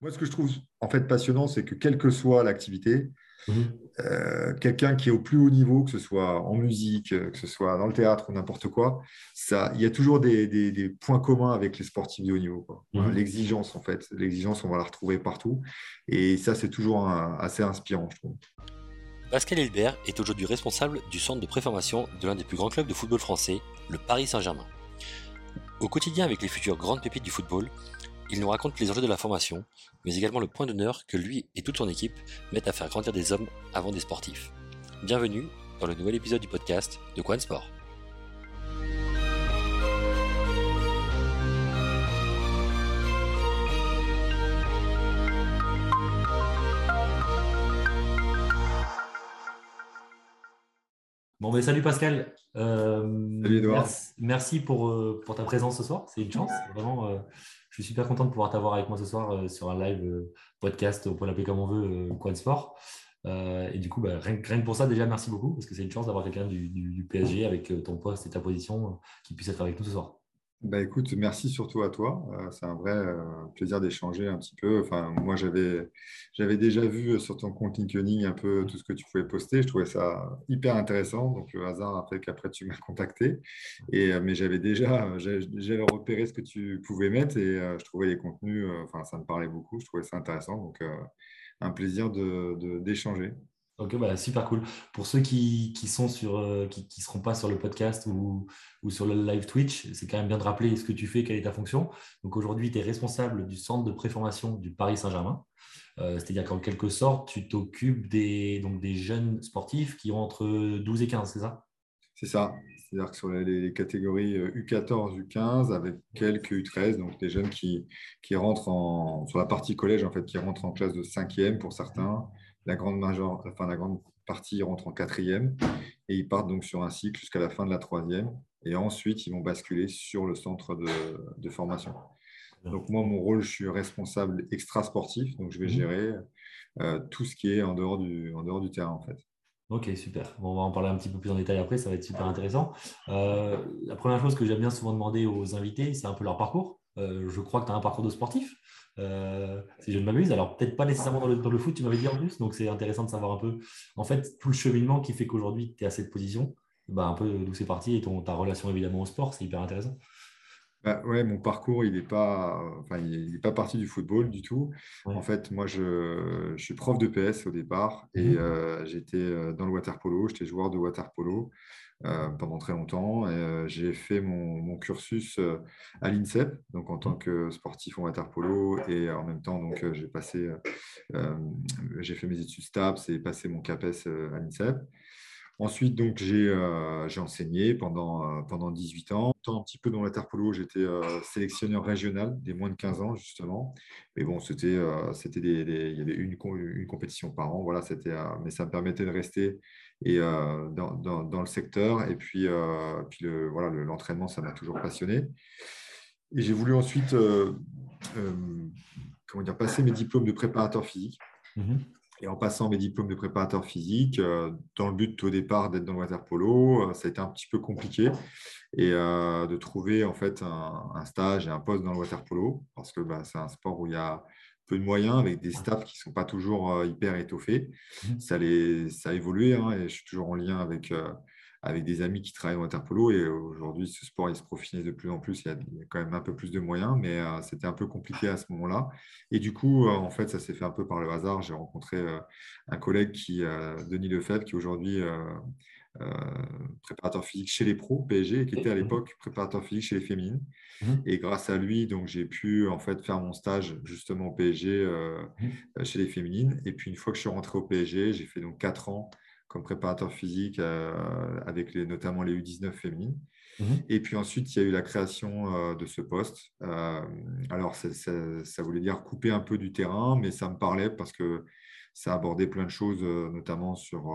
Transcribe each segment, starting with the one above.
Moi, ce que je trouve en fait passionnant, c'est que quelle que soit l'activité, Mhm. Euh, quelqu'un qui est au plus haut niveau, que ce soit en musique, euh, que ce soit dans le théâtre ou n'importe quoi, ça, il y a toujours des, points communs avec les sportifs de haut niveau. Mhm. L'exigence, en fait, l'exigence, on va la retrouver partout. Et ça, c'est toujours assez inspirant, je trouve. Pascal Hilbert est aujourd'hui responsable du centre de préformation de l'un des plus grands clubs de football français, le Paris Saint-Germain. Au quotidien avec les futures grandes pépites du football, il nous raconte les enjeux de la formation, mais également le point d'honneur que lui et toute son équipe mettent à faire grandir des hommes avant des sportifs. Bienvenue dans le nouvel épisode du podcast de Quan Sport. Bon, ben, salut Pascal. Euh, salut Edouard. Merci, pour, euh, pour, ta présence ce soir. C'est une chance. Vraiment, euh, je suis super content de pouvoir t'avoir avec moi ce soir euh, sur un live euh, podcast, on peut l'appeler comme on veut, Quad Sport. et du coup, bah, rien, que pour ça, déjà, merci beaucoup, parce que c'est une chance d'avoir quelqu'un du, PSG avec euh, ton poste et ta position qui puisse être avec nous ce soir. Bah écoute, merci surtout à toi. Euh, c'est un vrai euh, plaisir d'échanger un petit peu. Enfin, moi, j'avais, déjà vu sur ton compte LinkedIn un peu tout ce que tu pouvais poster. Je trouvais ça hyper intéressant. Donc, le hasard a fait qu'après, tu m'as contacté. Et, euh, mais j'avais déjà, repéré ce que tu pouvais mettre et je trouvais les contenus, enfin, ça me parlait beaucoup. Je trouvais ça intéressant. Donc, un plaisir de, d'échanger. Ok, bah, super cool. Pour ceux qui, qui euh, qui ne seront pas sur le podcast ou, sur le live Twitch, c'est quand même bien de rappeler ce que tu fais, quelle est ta fonction. Donc aujourd'hui, tu es responsable du centre de préformation du Paris Saint-Germain. Euh, c'est-à-dire qu'en quelque sorte, tu t'occupes des, des jeunes sportifs qui ont entre 12 et 15, c'est ça? C'est ça. C'est-à-dire que sur les, catégories U14, euh, U15, avec quelques U13, donc des jeunes qui, qui rentrent en, sur la partie collège, en fait, qui rentrent en classe de 5e pour certains la grande, major, enfin, la grande partie rentre en quatrième et ils partent donc sur un cycle jusqu'à la fin de la troisième. Et ensuite, ils vont basculer sur le centre de, formation. Donc moi, mon rôle, je suis responsable extra-sportif, donc je vais mhm. gérer euh, tout ce qui est en dehors du, en dehors du terrain en fait. Ok, super. on va en parler un petit peu plus en détail après, ça va être super intéressant. Euh, la première chose que j'aime bien souvent demander aux invités, c'est un peu leur parcours. Euh, je crois que tu as un parcours de sportif. Euh, si je ne m'amuse. Alors, peut-être pas nécessairement dans le, foot, tu m'avais dit en plus. Donc, c'est intéressant de savoir un peu, en fait, tout le cheminement qui fait qu'aujourd'hui, tu es à cette position, bah, un peu d'où c'est parti et ton, ta relation évidemment au sport, c'est hyper intéressant. Bah, ouais, mon parcours, il n'est pas, enfin, il pas parti du football du tout. En fait, moi, je, je, suis prof de PS au départ et mmh euh, j'étais euh, dans le water polo. J'étais joueur de water polo. Euh, pendant très longtemps. Euh, j'ai fait mon, cursus euh, à l'INSEP, donc en tant que sportif en water polo, et en même temps, donc j'ai passé, j'ai fait mes études STAPS et passé mon CAPES à l'INSEP. Ensuite, donc, j'ai enseigné pendant, pendant 18 ans. Un petit peu dans le water polo, j'étais sélectionneur régional des moins de 15 ans, justement. Mais bon, c'était, c'était des, il y avait une, une compétition par an. Voilà, c'était, mais ça me permettait de rester et, euh, dans, dans, le secteur. Et puis, euh, puis le, voilà, l'entraînement, ça m'a toujours passionné. Et j'ai voulu ensuite euh, comment dire, passer mes diplômes de préparateur physique. Mhm. Et en passant mes diplômes de préparateur physique, dans le but au départ d'être dans le water polo, ça a été un petit peu compliqué et de trouver en fait un, un, stage et un poste dans le water polo parce que bah, c'est un sport où il y a peu de moyens, avec des staffs qui ne sont pas toujours euh, hyper étoffés. Mmh. Ça, les, ça a évolué hein, et je suis toujours en lien avec, euh, avec des amis qui travaillent en Interpolo. Et aujourd'hui, ce sport, il se profile de plus en plus. Il y, a, quand même un peu plus de moyens, mais euh, c'était un peu compliqué à ce moment-là. Et du coup, en fait, ça s'est fait un peu par le hasard. J'ai rencontré un collègue, qui, Denis Lefebvre, qui aujourd'hui préparateur physique chez les pros PSG, qui était à l'époque préparateur physique chez les féminines. Mhm. Et grâce à lui, donc j'ai pu en fait faire mon stage justement au PSG euh, mhm. euh, chez les féminines. Et puis une fois que je suis rentré au PSG, j'ai fait donc quatre ans comme préparateur physique avec les, notamment les U19 féminines. Mhm. Et puis ensuite, il y a eu la création de ce poste. alors, ça, ça, voulait dire couper un peu du terrain, mais ça me parlait parce que ça abordait plein de choses, notamment sur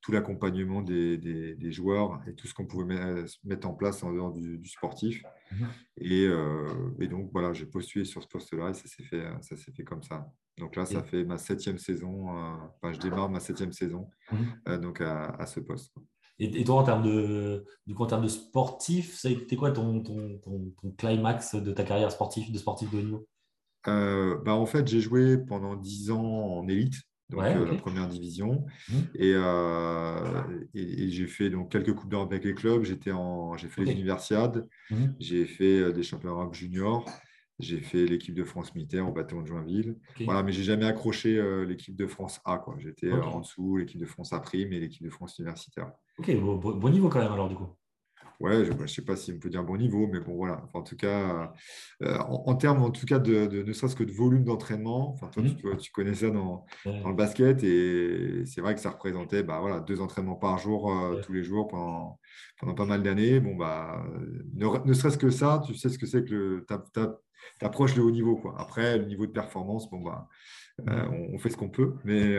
tout l'accompagnement des, des, joueurs et tout ce qu'on pouvait mettre en place en dehors du, sportif. Mhm. Et, euh, et, donc, voilà, j'ai postulé sur ce poste-là et ça s'est fait, ça fait comme ça. Donc là, ça fait ma septième saison, euh, enfin, je démarre ma septième saison mhm. euh, donc à, ce poste. Et, toi, en termes de, du coup, en termes de sportif, a été quoi ton, ton, ton, ton climax de ta carrière sportive, de sportif de haut niveau? Bah, En fait, j'ai joué pendant 10 ans en élite donc la première division. Mmh. Et, et, j'ai fait donc quelques coupes d'Europe avec les clubs. J'étais en, j'ai fait les universiades, mmh. j'ai fait des championnats juniors, j'ai fait l'équipe de France militaire au bâton de Joinville. Voilà, mais j'ai jamais accroché l'équipe de France A. Quoi. J'étais en dessous, l'équipe de France A prime et l'équipe de France universitaire. Ok, bon niveau quand même alors du coup ouais, je ne sais pas si on peut dire bon niveau, mais bon, voilà. en tout cas, euh, en, termes, en tout cas, de, ne serait-ce que de volume d'entraînement, enfin, toi, tu, mmh. connais ça dans, le basket, et c'est vrai que ça représentait bah, voilà, deux entraînements par jour, euh, tous les jours, pendant, pendant pas mal d'années. Bon, bah, ne, serait-ce que ça, tu sais ce que c'est que tu approches le haut niveau. Quoi. Après, le niveau de performance, bon, bah, euh, mmh. on, fait ce qu'on peut, mais,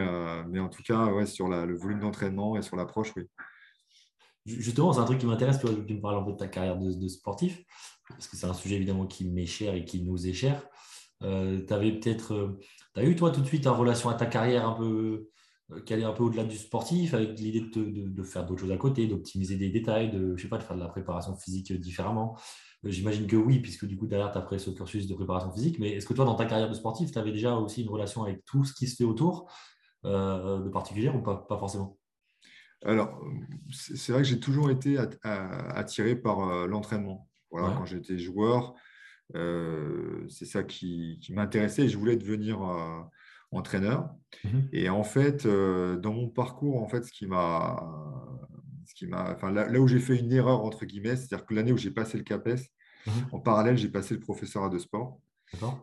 mais en tout cas, ouais, sur le volume d'entraînement et sur l'approche, oui. Justement, c'est un truc qui m'intéresse, tu, me parles un peu de ta carrière de, sportif, parce que c'est un sujet évidemment qui m'est cher et qui nous est cher. Euh, tu avais peut-être, euh, tu as eu toi tout de suite en relation à ta carrière un peu, euh, qui allait un peu au-delà du sportif, avec l'idée de, faire d'autres choses à côté, d'optimiser des détails, de, je sais pas, de faire de la préparation physique différemment. J'imagine que oui, puisque du coup, derrière, tu as pris ce cursus de préparation physique. Mais est-ce que toi, dans ta carrière de sportif, tu avais déjà aussi une relation avec tout ce qui se fait autour de particulier ou pas forcément? Alors, c'est vrai que j'ai toujours été attiré par euh, l'entraînement. Voilà, Quand j'étais joueur, euh, c'est ça qui, m'intéressait. Je voulais devenir euh, entraîneur. Mmh Et en fait, dans mon parcours, en fait, ce qui m'a, ce qui m'a, enfin, là, où j'ai fait une erreur entre guillemets, c'est-à-dire que l'année où j'ai passé le CAPES, mmh en parallèle, j'ai passé le professeur de sport.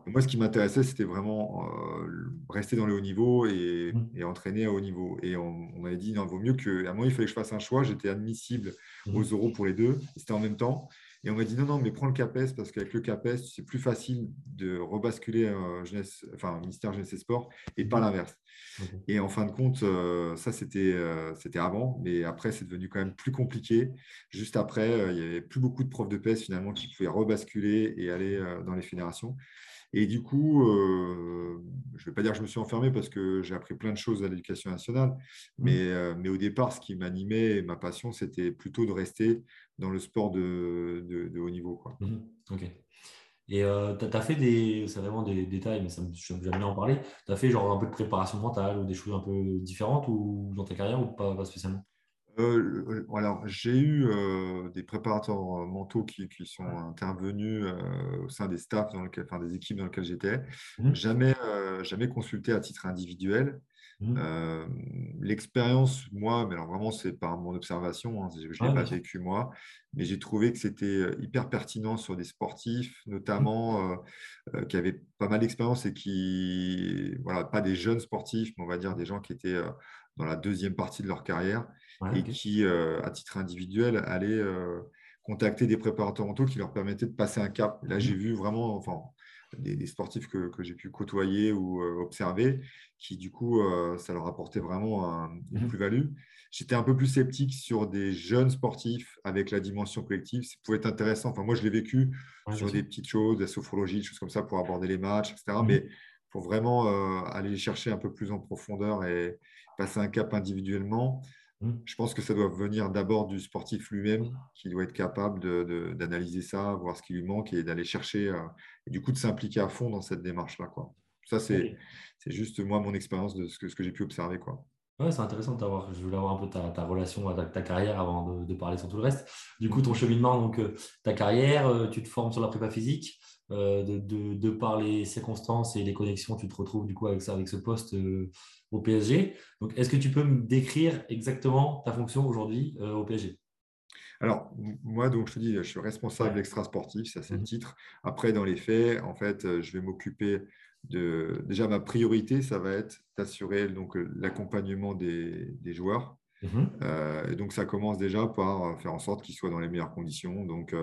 Moi, ce qui m'intéressait, c'était vraiment euh, rester dans le haut niveau et, mmh. entraîner à haut niveau. Et on, m'avait dit, non, il vaut mieux que. À un moment, il fallait que je fasse un choix. J'étais admissible mmh. aux euros pour les deux. C'était en même temps. Et on m'a dit, non, non, mais prends le CAPES parce qu'avec le CAPES, c'est plus facile de rebasculer euh, jeunesse, enfin, ministère Jeunesse et Sport et pas mmh. l'inverse. Et en fin de compte, euh, ça, c'était c'était avant. Mais après, c'est devenu quand même plus compliqué. Juste après, il n'y avait plus beaucoup de profs de PES finalement qui pouvaient rebasculer et aller dans les fédérations. Et du coup, euh, je ne vais pas dire que je me suis enfermé parce que j'ai appris plein de choses à l'éducation nationale, mmh. mais, euh, mais, au départ, ce qui m'animait, ma passion, c'était plutôt de rester dans le sport de, de, haut niveau. Quoi. Mmh. Ok. Et euh, tu as fait des, c'est vraiment des détails, mais ça me, j'aime bien en parler. Tu as fait genre un peu de préparation mentale ou des choses un peu différentes ou dans ta carrière ou pas spécialement? Euh, alors, j'ai eu euh, des préparateurs mentaux qui, sont intervenus euh, au sein des staffs, dans lequel, enfin, des équipes dans lesquelles j'étais. Mmh. Jamais, jamais consulté à titre individuel. Mmh. L'expérience, moi, mais alors vraiment, c'est par mon observation, hein, je ne l'ai pas vécu moi, mais j'ai trouvé que c'était hyper pertinent sur des sportifs, mmh. notamment qui avaient pas mal d'expérience et qui, voilà, pas des jeunes sportifs, mais on va dire des gens qui étaient dans la deuxième partie de leur carrière et qui, euh, à titre individuel, allaient euh, contacter des préparateurs mentaux qui leur permettaient de passer un cap. là, j'ai mmh. vu vraiment enfin, des, sportifs que, j'ai pu côtoyer ou euh, observer qui, du coup, ça leur apportait vraiment une mmh. plus-value. J'étais un peu plus sceptique sur des jeunes sportifs avec la dimension collective. Ça pouvait être intéressant. Enfin, moi, je l'ai vécu sur des petites choses, la sophrologie, des choses comme ça pour aborder les matchs, etc. Mmh. Mais pour vraiment aller chercher un peu plus en profondeur et passer un cap individuellement. Je pense que ça doit venir d'abord du sportif lui-même mmh. qui doit être capable d'analyser ça, voir ce qui lui manque et d'aller chercher, euh, et du coup de s'impliquer à fond dans cette démarche-là. Ça, c'est juste moi mon expérience de ce que, ce que j'ai pu observer. Quoi. Ouais, c'est intéressant de t'avoir. Je voulais avoir un peu ta, ta relation avec ta carrière avant de, parler sur tout le reste. Du coup, ton mmh. cheminement, donc euh, ta carrière, euh, tu te formes sur la prépa physique. De, de, par les circonstances et les connexions, tu te retrouves du coup avec, ça, avec ce poste au PSG. Donc, est-ce que tu peux me décrire exactement ta fonction aujourd'hui euh, au PSG alors, moi, donc, je te dis, je suis responsable extra sportif, ça c'est le mmh titre. Après, dans les faits, en fait, euh, je vais m'occuper de. Déjà, ma priorité, ça va être d'assurer donc l'accompagnement des, joueurs. Mmh euh, et donc, ça commence déjà par faire en sorte qu'ils soient dans les meilleures conditions. Donc,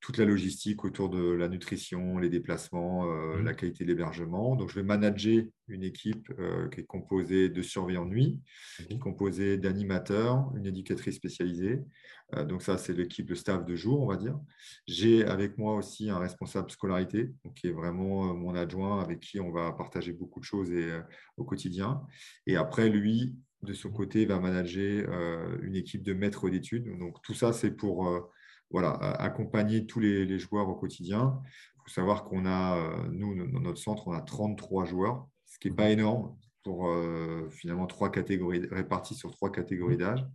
toute la logistique autour de la nutrition, les déplacements, euh, mmh. la qualité de l'hébergement. Donc, je vais manager une équipe euh, qui est composée de surveillants nuit, qui composée d'animateurs, une éducatrice spécialisée. Euh, donc, ça, c'est l'équipe de staff de jour, on va dire. J'ai avec moi aussi un responsable scolarité, qui est vraiment mon adjoint avec qui on va partager beaucoup de choses et, au quotidien. Et après, lui, de son côté, va manager une équipe de maîtres d'études. Donc, tout ça, c'est pour voilà, accompagner tous les, joueurs au quotidien. Il faut savoir qu'on a, nous, dans notre centre, on a 33 joueurs, ce qui n'est pas énorme pour finalement trois catégories réparties sur trois catégories d'âge.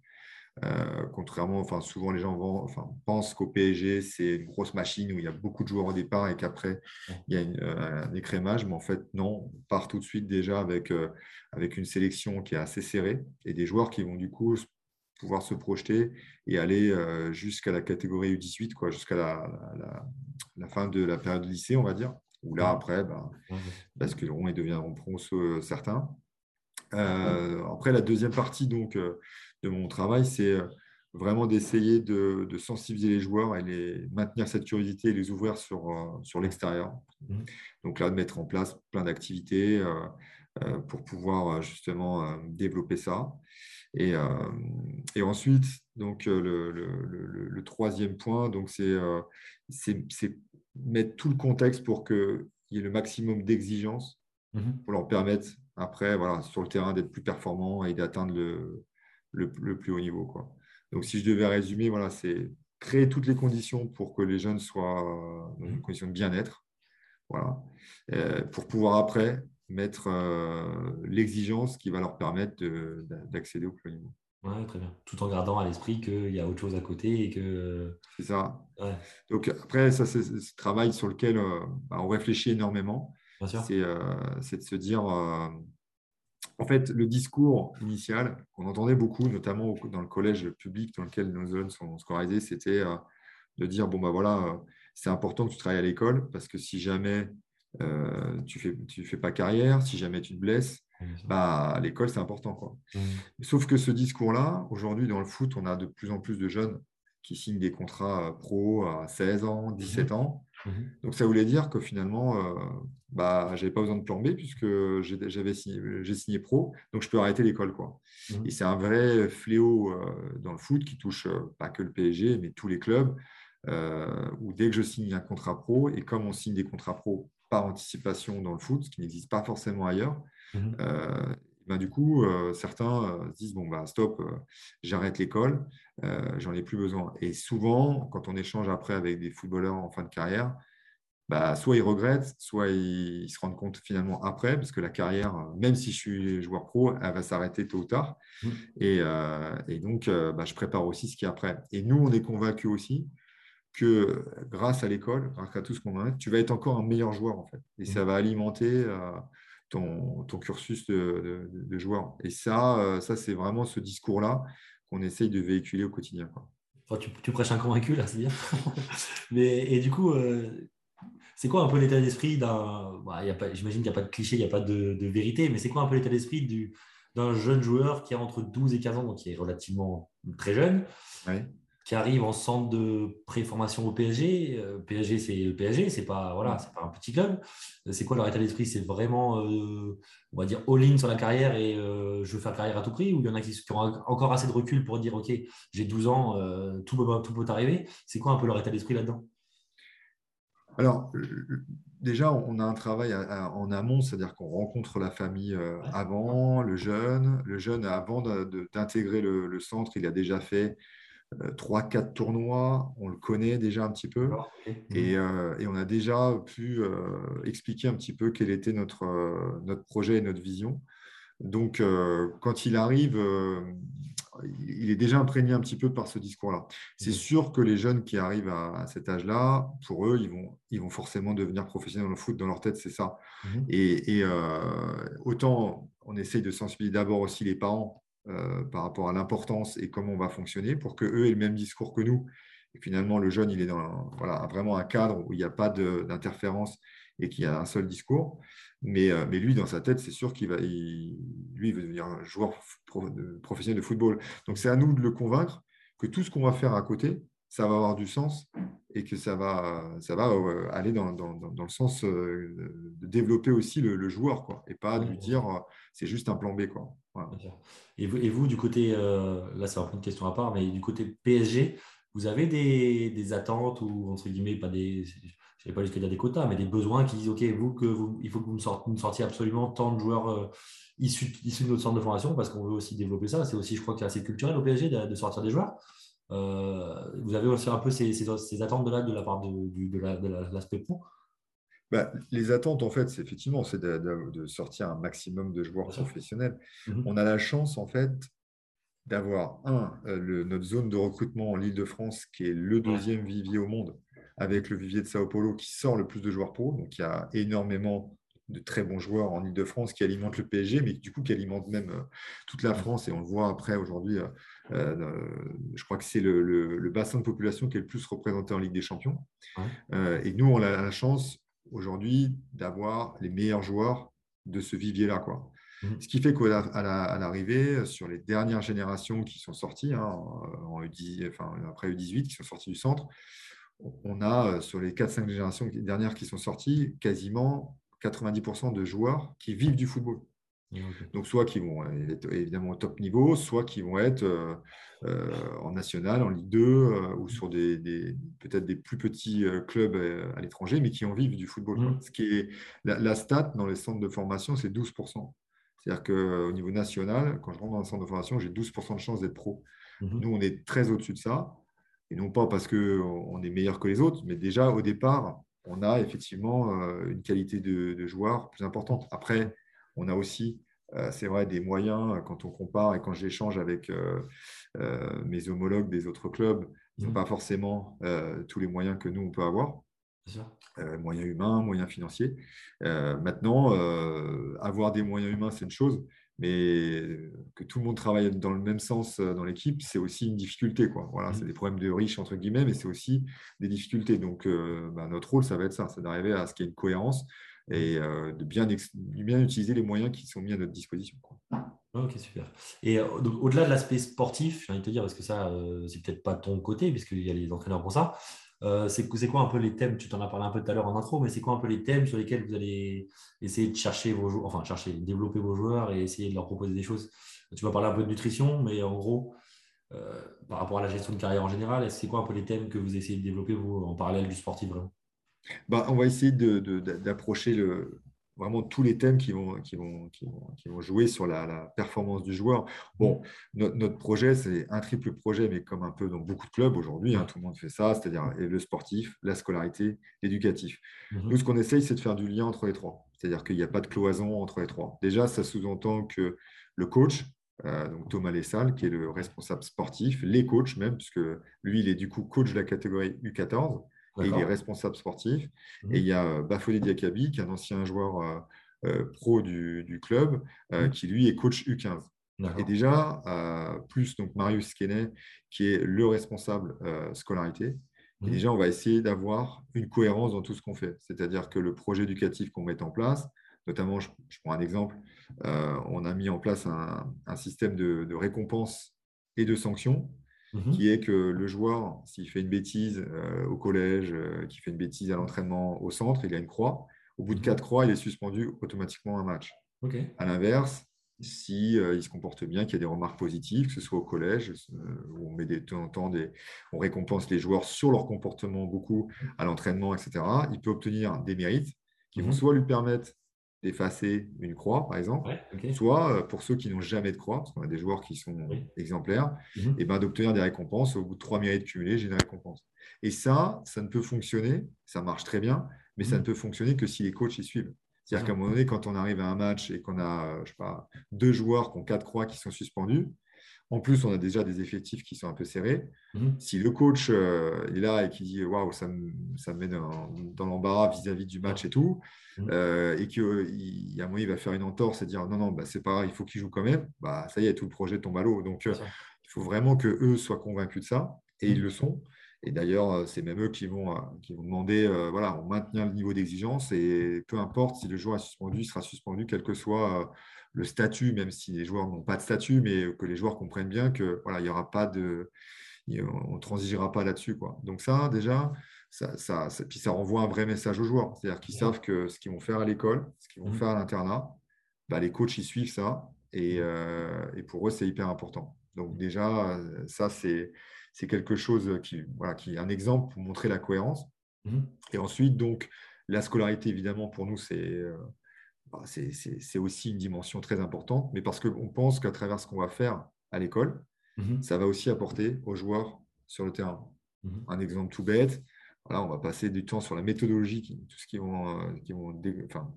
Euh, contrairement, enfin, souvent les gens vont, enfin, pensent qu'au PSG, c'est une grosse machine où il y a beaucoup de joueurs au départ et qu'après, il y a euh, un écrémage. Mais en fait, non, on part tout de suite déjà avec, euh, avec une sélection qui est assez serrée et des joueurs qui vont du coup pouvoir se projeter et aller jusqu'à la catégorie U18, quoi, jusqu'à la, la, fin de la période de lycée, on va dire. Où là, après, ben, basculeront et deviendront pros certains. après, la deuxième partie, donc de mon travail, c'est euh, vraiment d'essayer de, sensibiliser les joueurs et les, maintenir cette curiosité et les ouvrir sur, euh, sur l'extérieur. Donc là, de mettre en place plein d'activités euh, pour pouvoir justement développer ça. Et, et ensuite, donc, le, le, troisième point, donc c'est, mettre tout le contexte pour qu'il y ait le maximum d'exigences mmh. pour leur permettre après, voilà, sur le terrain, d'être plus performants et d'atteindre le, le, plus haut niveau. Quoi. Donc, si je devais résumer, voilà, c'est créer toutes les conditions pour que les jeunes soient dans une condition de bien-être. Voilà. Euh, pour pouvoir après mettre euh, l'exigence qui va leur permettre d'accéder au niveau. Ouais, très bien. Tout en gardant à l'esprit qu'il y a autre chose à côté et que. C'est ça. Donc après, ça, c'est ce travail sur lequel euh, bah, on réfléchit énormément. C'est de se dire, en fait, le discours initial qu'on entendait beaucoup, notamment dans le collège public dans lequel nos jeunes sont scolarisés, c'était euh, de dire bon, bah voilà, euh, c'est important que tu travailles à l'école parce que si jamais euh, tu ne fais, tu fais pas carrière, si jamais tu te blesses, bah, l'école, c'est important. Quoi. Mmh. Sauf que ce discours-là, aujourd'hui, dans le foot, on a de plus en plus de jeunes qui signent des contrats pro à 16 ans, 17 mmh. ans. Mmh. Donc ça voulait dire que finalement, euh, bah, je n'avais pas besoin de plan B puisque j'ai signé, pro, donc je peux arrêter l'école. quoi. Mmh. Et c'est un vrai fléau euh, dans le foot qui touche euh, pas que le PSG, mais tous les clubs, où dès que je signe un contrat pro, et comme on signe des contrats pro par anticipation dans le foot, ce qui n'existe pas forcément ailleurs, ben, du coup, certains se disent bon, bah, stop, j'arrête l'école, j'en ai plus besoin. Et souvent, quand on échange après avec des footballeurs en fin de carrière, bah, soit ils regrettent, soit ils, se rendent compte finalement après, parce que la carrière, même si je suis joueur pro, elle va s'arrêter tôt ou tard. Mmh. Et, donc, bah, je prépare aussi ce qui est après. Et nous, on est convaincus aussi que grâce à l'école, grâce à tout ce qu'on a, tu vas être encore un meilleur joueur en fait. Et ça mmh. va alimenter ton, cursus de, joueur. Et ça, euh, ça c'est vraiment ce discours-là qu'on essaye de véhiculer au quotidien. tu, prêches un convaincu, là, c'est bien. mais, et du coup, euh, c'est quoi un peu l'état d'esprit d'un. Bah, j'imagine qu'il n'y a pas de cliché, il n'y a pas de, vérité, mais c'est quoi un peu l'état d'esprit d'un jeune joueur qui a entre 12 et 15 ans, donc qui est relativement très jeune, qui arrive en centre de préformation au PSG. Euh, PSG, c'est le PSG, c'est pas voilà, c'est pas un petit club. C'est quoi leur état d'esprit? C'est vraiment, euh, on va dire, all-in sur la carrière et euh, je veux faire carrière à tout prix? Ou il y en a qui, ont encore assez de recul pour dire, ok, j'ai 12 ans, tout peut tout peut arriver. C'est quoi un peu leur état d'esprit là-dedans? Alors, déjà, on a un travail en amont, c'est-à-dire qu'on rencontre la famille avant, le jeune. Le jeune, avant d'intégrer le, centre, il a déjà fait euh, trois, quatre tournois, on le connaît déjà un petit peu. Euh, et, on a déjà pu euh, expliquer un petit peu quel était notre, notre projet et notre vision. Donc, quand il arrive, il est déjà imprégné un petit peu par ce discours-là. C'est mhm. sûr que les jeunes qui arrivent à, cet âge-là, pour eux, ils vont, ils vont forcément devenir professionnels dans le foot. Dans leur tête, c'est ça. Mhm. Et, et autant on essaye de sensibiliser d'abord aussi les parents euh, par rapport à l'importance et comment on va fonctionner pour qu'eux aient le même discours que nous. Et finalement, le jeune, il est dans voilà, vraiment un cadre où il n'y a pas d'interférence et qu'il y a un seul discours. Mais, euh, mais lui, dans sa tête, c'est sûr qu'il va, lui, il veut devenir un joueur professionnel de football. Donc, c'est à nous de le convaincre que tout ce qu'on va faire à côté, ça va avoir du sens et que ça va, ça va euh, aller dans, dans, dans le sens de développer aussi le, joueur, quoi, et pas de lui dire c'est juste un plan B. Quoi. Et, vous, du côté, là c'est une question à part, mais du côté PSG, vous avez des, attentes ou entre guillemets, pas des, je ne pas jusqu'à dire des quotas, mais des besoins qui disent ok, vous, il faut que vous nous sortiez, absolument tant de joueurs issus, issus, de notre centre de formation parce qu'on veut aussi développer ça. C'est aussi, je crois, que c'est assez culturel au PSG de sortir des joueurs. vous avez aussi un peu ces, attentes de là de la part de, l'aspect pro bah, les attentes, en fait, c'est effectivement, c'est de, sortir un maximum de joueurs professionnels. Mhm. On a la chance, en fait, d'avoir, un, le, notre zone de recrutement en Ile-de-France, qui est le deuxième vivier au monde, avec le vivier de Sao Paulo, qui sort le plus de joueurs pro. Donc, il y a énormément de très bons joueurs en Ile-de-France qui alimentent le PSG, mais du coup qui alimentent même euh, toute la France. Et on le voit après aujourd'hui, euh, euh, je crois que c'est le, bassin de population qui est le plus représenté en Ligue des Champions. et nous, on a la chance aujourd'hui d'avoir les meilleurs joueurs de ce vivier-là. Quoi. Mmh. Ce qui fait qu'à l'arrivée, sur les dernières générations qui sont sorties, hein, en enfin, après U18, qui sont sorties du centre, on a sur les 4-5 générations dernières qui sont sorties, quasiment 90% de joueurs qui vivent du football. Donc, soit qui vont être évidemment au top niveau, soit qui vont être euh, euh, en national, en Ligue 2 euh, ou sur des, peut-être des plus petits clubs à, l'étranger, mais qui en vivent du football. Mmh. Ce qui est la, stat dans les centres de formation, c'est 12%. C'est-à-dire qu'au niveau national, quand je rentre dans un centre de formation, j'ai 12% de chance d'être pro. Mmh. Nous, on est très au-dessus de ça. Et non pas parce qu'on est meilleur que les autres, mais déjà au départ, on a effectivement une qualité de, joueur plus importante. Après, on a aussi, c'est vrai, des moyens quand on compare et quand j'échange avec euh, mes homologues des autres clubs, ils n'ont mmh. pas forcément tous les moyens que nous, on peut avoir. moyens humains, moyens financiers. maintenant, avoir des moyens humains, c'est une chose, mais que tout le monde travaille dans le même sens euh, dans l'équipe, c'est aussi une difficulté. Quoi. Voilà, mmh. c'est des problèmes de riches, entre guillemets, mais c'est aussi des difficultés. Donc, euh, bah, notre rôle, ça va être ça, c'est d'arriver à ce qu'il y ait une cohérence. Et euh, de, bien bien utiliser les moyens qui sont mis à notre disposition. Ok, super. Et au-delà de l'aspect sportif, j'ai envie de te dire, parce que ça, c'est peut-être pas ton côté, puisqu'il y a les entraîneurs pour ça, euh, c'est quoi un peu les thèmes Tu t'en as parlé un peu tout à l'heure en intro, mais c'est quoi un peu les thèmes sur lesquels vous allez essayer de chercher vos joueurs, enfin chercher, développer vos joueurs et essayer de leur proposer des choses? Tu vas parler un peu de nutrition, mais en gros, euh, par rapport à la gestion de carrière en général, c'est quoi un peu les thèmes que vous essayez de développer vous, en parallèle du sportif vraiment? Bah, On va essayer d'approcher le, vraiment tous les thèmes qui vont, qui vont, qui vont, jouer sur la, performance du joueur. Bon, notre, projet, c'est un triple projet, mais comme un peu dans beaucoup de clubs aujourd'hui, hein, tout le monde fait ça, c'est-à-dire le sportif, la scolarité, l'éducatif. Mhm. Nous, ce qu'on essaye, c'est de faire du lien entre les trois. C'est-à-dire qu'il n'y a pas de cloison entre les trois. Déjà, ça sous-entend que le coach, euh, donc Thomas Lessal, qui est le responsable sportif, les coachs même, puisque lui, il est du coup coach de la catégorie U14, et il est responsable sportif. Mmh. Et il y a euh, Bafodé Diakabi, qui est un ancien joueur euh, euh, pro du, club, mmh. qui lui est coach U15. Et déjà, plus donc Marius Kenney, qui est le responsable scolarité. Et mmh. déjà, on va essayer d'avoir une cohérence dans tout ce qu'on fait. C'est-à-dire que le projet éducatif qu'on met en place, notamment, je, prends un exemple, on a mis en place un, système de, de récompense et de sanctions Mhm. qui est que le joueur, s'il fait une bêtise euh, au collège, euh, qui fait une bêtise à l'entraînement au centre, il a une croix. Au bout de mhm. quatre croix, il est suspendu automatiquement un match. À l'inverse, si euh, il se comporte bien, qu'il y a des remarques positives, que ce soit au collège, où on met des, de temps en temps des, on récompense les joueurs sur leur comportement beaucoup à l'entraînement, etc. Il peut obtenir des mérites qui vont soit lui permettre d'effacer une croix, par exemple, soit euh, pour ceux qui n'ont jamais de croix, parce qu'on a des joueurs qui sont exemplaires, mhm. et eh ben, d'obtenir des récompenses. Au bout de trois mérites cumulés, j'ai une récompense. Et ça, ça ne peut fonctionner, ça marche très bien, mais ça mhm. ne peut fonctionner que si les coachs y suivent. C'est-à-dire qu'à un moment donné, quand on arrive à un match et qu'on a je sais pas, deux joueurs qui ont quatre croix qui sont suspendus, en plus, on a déjà des effectifs qui sont un peu serrés. Mhm. Si le coach euh, est là et qui dit Waouh, ça me, ça me met dans, l'embarras vis-à-vis du match et tout, mhm. euh, et qu'il y a un moment, il va faire une entorse et dire Non, non, bah, c'est pas grave, il faut qu'il joue quand même, bah, ça y est, tout le projet tombe à l'eau. Donc, euh, il faut vraiment qu'eux soient convaincus de ça, et ils mhm. le sont. Et d'ailleurs, c'est même eux qui vont, qui vont demander voilà, on maintient le niveau d'exigence, et peu importe si le joueur est suspendu, il sera suspendu, quel que soit le statut, même si les joueurs n'ont pas de statut, mais que les joueurs comprennent bien que voilà, il y aura pas de, on ne transigera pas là-dessus. Quoi. Donc ça, déjà, ça, ça, puis ça renvoie un vrai message aux joueurs. C'est-à-dire qu'ils savent que ce qu'ils vont faire à l'école, ce qu'ils vont mmh. faire à l'internat, bah, les coachs, ils suivent ça. Et, euh, et pour eux, c'est hyper important. Donc déjà, ça, c'est, c'est quelque chose qui, voilà, qui est un exemple pour montrer la cohérence. Mmh. Et ensuite, donc, la scolarité, évidemment, pour nous, c'est, euh, c'est aussi une dimension très importante, mais parce qu'on pense qu'à travers ce qu'on va faire à l'école, mhm. ça va aussi apporter aux joueurs sur le terrain. Mhm. Un exemple tout bête, voilà, on va passer du temps sur la méthodologie, tout ce qui vont, euh, qui vont enfin,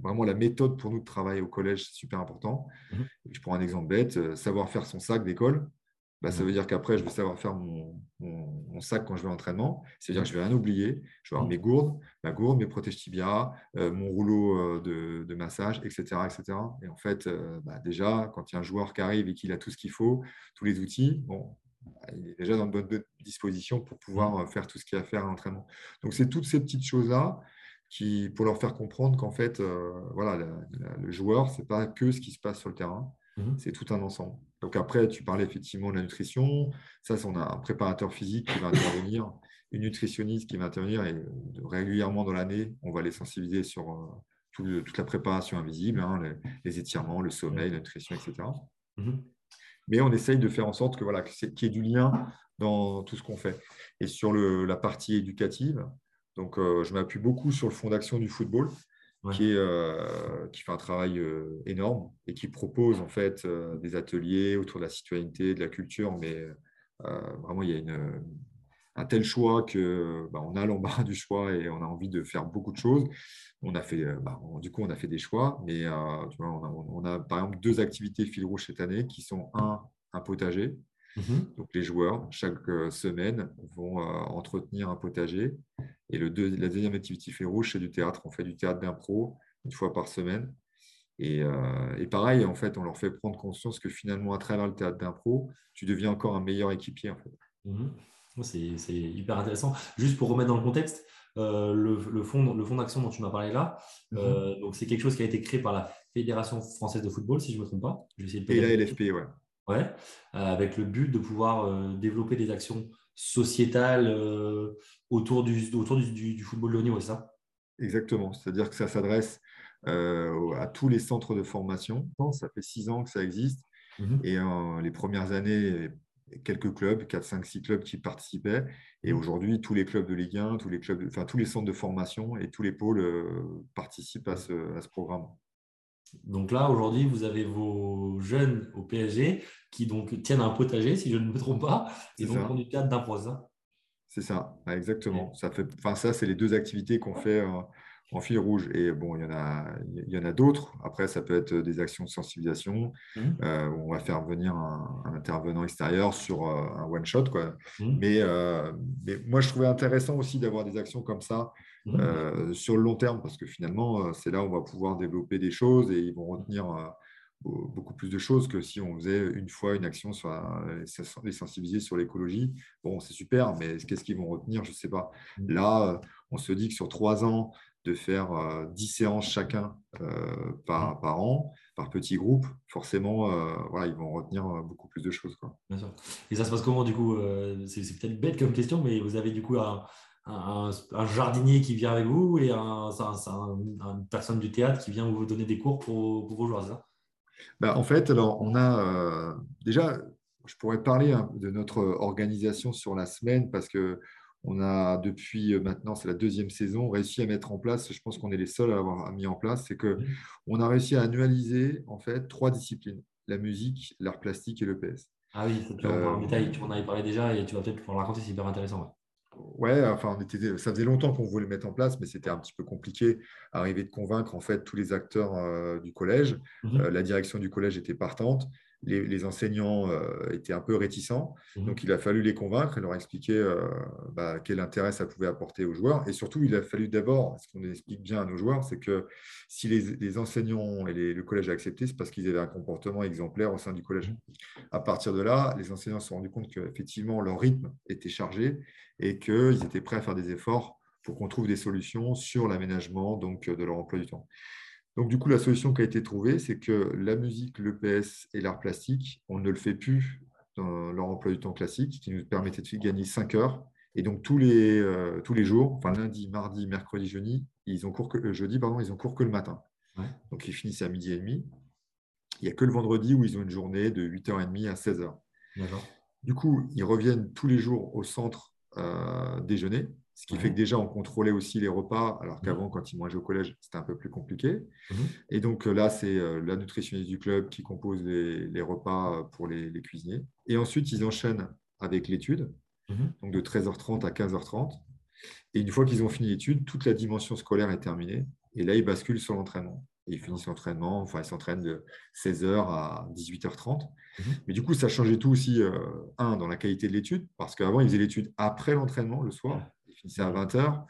vraiment la méthode pour nous de travailler au collège, c'est super important. Mhm. Je prends un exemple bête, euh, savoir faire son sac d'école, bah, ça veut dire qu'après, je vais savoir faire mon, sac quand je vais à l'entraînement. C'est-à-dire que je ne vais rien oublier. Je vais avoir mes gourdes, ma gourde, mes protèges tibia, euh, mon rouleau de, de, massage, etc., etc. Et en fait, bah, déjà, quand il y a un joueur qui arrive et qu'il a tout ce qu'il faut, tous les outils, bon, il est déjà dans de bonnes dispositions pour pouvoir euh, faire tout ce qu'il y a à faire à l'entraînement. Donc, c'est toutes ces petites choses-là qui, pour leur faire comprendre qu'en fait, euh, voilà, le joueur, ce n'est pas que ce qui se passe sur le terrain, mmh. c'est tout un ensemble. Donc, après, tu parlais effectivement de la nutrition. Ça, on a un préparateur physique qui va intervenir, une nutritionniste qui va intervenir et régulièrement dans l'année, on va les sensibiliser sur euh, toute la préparation invisible, hein, les, étirements, le sommeil, la nutrition, etc mais on essaye de faire en sorte que voilà, qu'il y ait du lien dans tout ce qu'on fait. Et sur le, la partie éducative, donc euh, je m'appuie beaucoup sur le Fonds d'action du football, euh, qui, fait un travail euh, énorme et qui propose en fait des ateliers autour de la citoyenneté, de la culture, mais vraiment il y a un tel choix que bah, on a l'embarras du choix et on a envie de faire beaucoup de choses. On a fait, bah, du coup, on a fait des choix, mais on, a, par exemple deux activités fil rouge cette année qui sont un, un potager. Mhm. Donc les joueurs, chaque semaine, vont entretenir un potager. Et le la deuxième activité fil rouge, c'est du théâtre. On fait du théâtre d'impro une fois par semaine. Et, et, pareil, en fait, on leur fait prendre conscience que finalement, à travers le théâtre d'impro, tu deviens encore un meilleur équipier. En fait. Mhm. C'est hyper intéressant. Juste pour remettre dans le contexte, euh, le, fonds le d'action dont tu m'as parlé là, mhm. euh, donc c'est quelque chose qui a été créé par la Fédération française de football, si je ne me trompe pas. Et la LFP, ouais. Ouais, euh, avec le but de pouvoir développer des actions sociétales autour, du, autour du, football de haut niveau, c'est ça? Exactement, c'est-à-dire que ça s'adresse à tous les centres de formation. Ça fait six ans que ça existe. Mhm. Et les premières années, quelques clubs, 4, 5, 6 clubs qui participaient. Et mmh. aujourd'hui, tous les clubs de Ligue 1, tous les, clubs, enfin, tous les centres de formation et tous les pôles euh, participent à ce, à ce, programme. Donc là, aujourd'hui, vous avez vos jeunes au PSG qui donc tiennent un potager, si je ne me trompe pas, et donc font du cadre d'impro, C'est ça, exactement. Ça, fait, enfin, ça c'est les deux activités qu'on fait euh, en fil rouge. Et bon, il y en a, il y en a d'autres. Après, ça peut être des actions de sensibilisation. Mmh. Euh, on va faire venir un, intervenant extérieur sur euh, un one shot, quoi. Mmh. Mais, mais, moi, je trouvais intéressant aussi d'avoir des actions comme ça mmh. sur le long terme, parce que finalement, c'est là où on va pouvoir développer des choses et ils vont retenir beaucoup plus de choses que si on faisait une fois une action sur les sensibiliser sur l'écologie. Bon, c'est super, mais qu'est-ce qu'ils vont retenir Je ne sais pas. Là, on se dit que sur trois ans, de faire 10 euh, séances chacun euh, par, mmh. par, an, par petit groupe, forcément, euh, voilà, ils vont retenir beaucoup plus de choses. Quoi. Bien sûr. Et ça se passe comment du coup C'est peut-être bête comme question, mais vous avez du coup un, un, jardinier qui vient avec vous et un, une personne du théâtre qui vient vous donner des cours pour, pour vos joueurs, ça? Bah, En fait, alors, on a déjà, je pourrais parler hein, de notre organisation sur la semaine parce que on a depuis euh, maintenant, c'est la deuxième saison, réussi à mettre en place, je pense qu'on est les seuls à l'avoir mis en place, c'est qu'on a réussi à annualiser en fait trois disciplines, la musique, l'art plastique et le PS. Ah oui, tu en euh, détail, tu en avais parlé déjà et tu vas peut-être pouvoir le raconter, c'est hyper intéressant. Ouais. Enfin, on était, ça faisait longtemps qu'on voulait le mettre en place, mais c'était un petit peu compliqué, arriver de convaincre en fait tous les acteurs euh, du collège. Mhm. la direction du collège était partante les, enseignants euh, étaient un peu réticents. Mhm. Donc, il a fallu les convaincre et leur expliquer euh, bah, quel intérêt ça pouvait apporter aux joueurs. Et surtout, il a fallu d'abord, ce qu'on explique bien à nos joueurs, c'est que si les, enseignants et le collège a accepté, c'est parce qu'ils avaient un comportement exemplaire au sein du collège. À partir de là, les enseignants se sont rendus compte qu'effectivement, leur rythme était chargé et qu'ils étaient prêts à faire des efforts pour qu'on trouve des solutions sur l'aménagement donc de leur emploi du temps. Donc, du coup, la solution qui a été trouvée, c'est que la musique, le PS et l'art plastique, on ne le fait plus dans leur emploi du temps classique, qui nous permettait de gagner 5 heures. Et donc, tous les, euh, tous les jours, enfin lundi, mardi, mercredi, jeudi, ils ont cours que, euh, jeudi, pardon, ils ont cours que le matin. Donc, ils finissent à midi et demi. Il n'y a que le vendredi où ils ont une journée de 8h30 à 16h. Du coup, ils reviennent tous les jours au centre euh, déjeuner. Ce qui fait que déjà, on contrôlait aussi les repas, alors mmh. qu'avant, quand ils mangeaient au collège, c'était un peu plus compliqué. Mmh. Et donc euh, là, c'est euh, la nutritionniste du club qui compose les, repas pour les, cuisiniers. Et ensuite, ils enchaînent avec l'étude. mhm. donc de 13h30 à 15h30. Et une fois qu'ils ont fini l'étude, toute la dimension scolaire est terminée. Et là, ils basculent sur l'entraînement. Et ils finissent l'entraînement, enfin, ils s'entraînent de 16h à 18h30. Mhm. Mais du coup, ça changeait tout aussi, euh, un, dans la qualité de l'étude, parce qu'avant, ils faisaient l'étude après l'entraînement, le soir. Finissaient à 20h.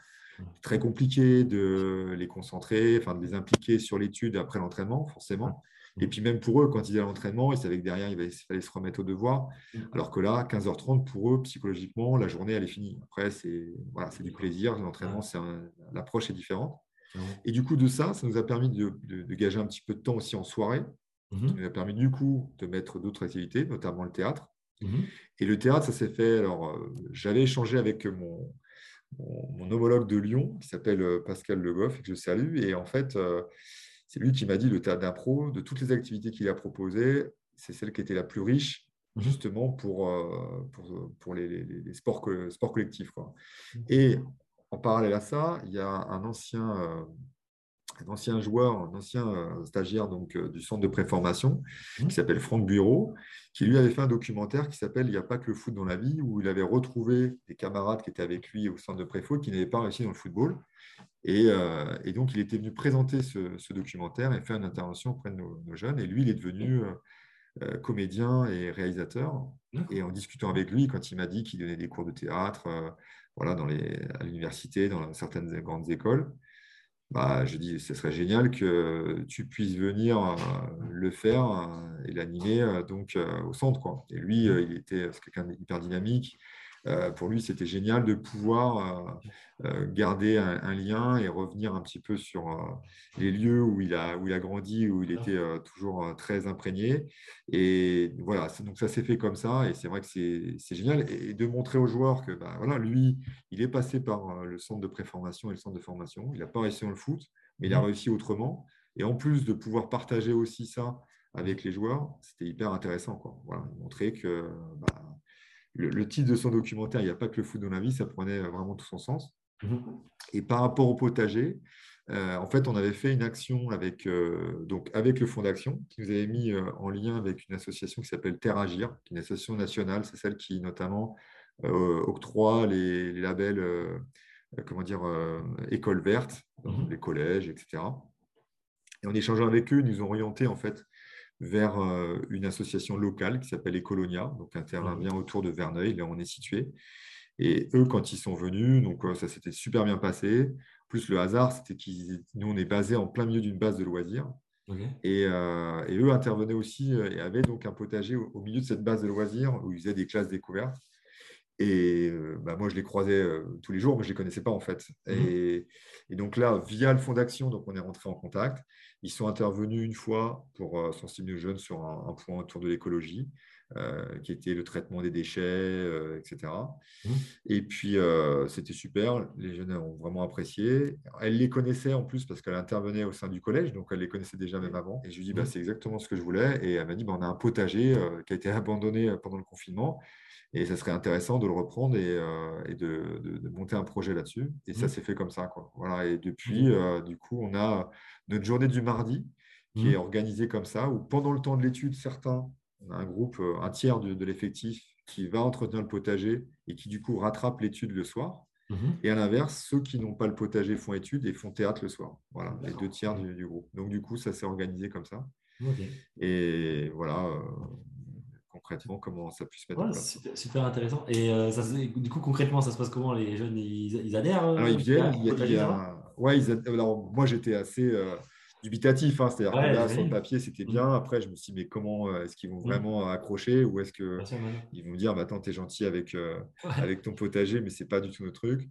Très compliqué de les concentrer, enfin, de les impliquer sur l'étude après l'entraînement, forcément. Et puis même pour eux, quand ils étaient à l'entraînement, ils savaient que derrière, il fallait se remettre au devoir. Alors que là, 15h30, pour eux, psychologiquement, la journée, elle est finie. Après, c'est voilà, du plaisir. L'entraînement, l'approche est différente. Et du coup, de ça, ça nous a permis de, gager un petit peu de temps aussi en soirée. Mhm. Ça nous a permis du coup de mettre d'autres activités, notamment le théâtre. Mhm. Et le théâtre, ça s'est fait. Alors, euh, j'avais échangé avec mon, mon, homologue de Lyon, qui s'appelle euh, Pascal Le Goff, et que je salue. Et en fait, euh, c'est lui qui m'a dit le théâtre d'impro, de toutes les activités qu'il a proposées, c'est celle qui était la plus riche, mhm. justement pour, pour, pour les, les, sports, sports collectifs. Quoi. Et en parallèle à ça, il y a un ancien, euh, un ancien joueur, un ancien euh, stagiaire donc, euh, du centre de préformation mmh. qui s'appelle Franck Bureau, qui lui avait fait un documentaire qui s'appelle Il n'y a pas que le foot dans la vie, où il avait retrouvé des camarades qui étaient avec lui au centre de préfo qui n'avaient pas réussi dans le football. Et, donc, il était venu présenter ce, documentaire et faire une intervention auprès de nos, jeunes. Et lui, il est devenu comédien et réalisateur. Et en discutant avec lui, quand il m'a dit qu'il donnait des cours de théâtre, voilà, dans les, à l'université, dans certaines grandes écoles, bah, je dis ce serait génial que tu puisses venir euh, le faire euh, et l'animer euh, donc au centre. Quoi. Et lui, il était quelqu'un d'hyper dynamique. Pour lui, c'était génial de pouvoir garder un, lien et revenir un petit peu sur les lieux où il a, où il a grandi, où il était toujours très imprégné. Et voilà, donc ça s'est fait comme ça. Et c'est vrai que c'est génial. Et, de montrer aux joueurs que bah, voilà, lui, il est passé par le centre de préformation et le centre de formation. Il n'a pas réussi dans le foot, mais il a mmh. réussi autrement. Et en plus de pouvoir partager aussi ça avec les joueurs, c'était hyper intéressant. Quoi. Voilà, montrer que bah, le, titre de son documentaire, il n'y a pas que le foot dans la vie, ça prenait vraiment tout son sens. Mhm. Et par rapport au potager, euh, en fait, on avait fait une action avec, euh, donc avec le Fonds d'action, qui nous avait mis euh, en lien avec une association qui s'appelle Terre Agir, qui est une association nationale, c'est celle qui notamment octroie les, labels comment dire, école verte, dans mhm. les collèges, etc. Et en échangeant avec eux, ils nous ont orientés en fait vers une association locale qui s'appelle Ecolonia, donc intervient mhm. autour de Verneuil, là où on est situé. Et eux, quand ils sont venus, donc ça s'était super bien passé. Plus le hasard, c'était qu'ils, nous, on est basé en plein milieu d'une base de loisirs. Et, eux intervenaient aussi et avaient donc un potager au, milieu de cette base de loisirs où ils faisaient des classes découvertes. Et bah, moi, je les croisais tous les jours, mais je ne les connaissais pas en fait. Mmh. Et, et, donc là, via le fonds d'action, donc on est rentré en contact. Ils sont intervenus une fois pour euh, sensibiliser les jeunes sur un, point autour de l'écologie, euh, qui était le traitement des déchets, euh, etc. Mmh. Et puis, c'était super. Les jeunes ont vraiment apprécié. Elle les connaissait en plus parce qu'elle intervenait au sein du collège, donc elle les connaissait déjà même avant. Et je lui ai dit, bah, mmh. c'est exactement ce que je voulais. Et elle m'a dit, bah, on a un potager qui a été abandonné pendant le confinement. Et ça serait intéressant de le reprendre et, de, monter un projet là-dessus. Et ça mmh. s'est fait comme ça. Quoi. Voilà. Et depuis, du coup, on a notre journée du mardi qui est mmh. organisée comme ça, où pendant le temps de l'étude, certains, on a un groupe, euh, un tiers de, l'effectif qui va entretenir le potager et qui du coup rattrape l'étude le soir. Mmh. Et à l'inverse, ceux qui n'ont pas le potager font étude et font théâtre le soir. Voilà, les deux tiers du, groupe. Donc du coup, ça s'est organisé comme ça. Et voilà, euh, concrètement, comment ça puisse se mettre en place. Super, intéressant. Et euh, ça, du coup, concrètement, ça se passe comment Les jeunes, ils, adhèrent Alors, ils viennent. Il y a, ouais, alors, moi, j'étais assez euh, dubitatif. Hein, C'est-à-dire que là, sur le papier, c'était bien. Mm. Après, je me suis dit, mais comment euh, est-ce qu'ils vont mm. vraiment accrocher Ou est-ce qu'ils vont dire, bah, attends, t'es gentil avec, euh, avec ton potager, mais c'est pas du tout notre truc.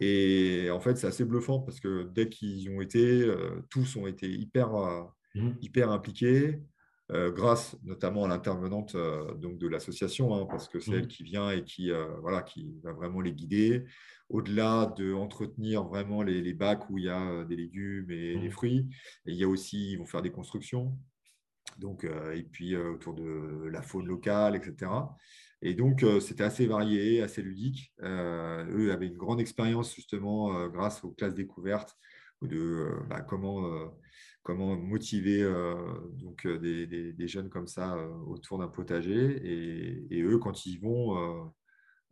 Et en fait, c'est assez bluffant parce que dès qu'ils ont été, tous ont été hyper, mm. hyper impliqués. Grâce notamment à l'intervenante donc de l'association, hein, parce que c'est elle qui vient et qui, voilà, qui va vraiment les guider au-delà de entretenir vraiment les, bacs où il y a euh, des légumes et des mmh. fruits, il y a aussi, ils vont faire des constructions, donc, euh, et puis euh, autour de la faune locale, etc. Et donc, c'était assez varié, assez ludique. eux avaient une grande expérience justement grâce aux classes découvertes de bah, comment, comment motiver donc, des, jeunes comme ça autour d'un potager. Et, et, eux, quand ils vont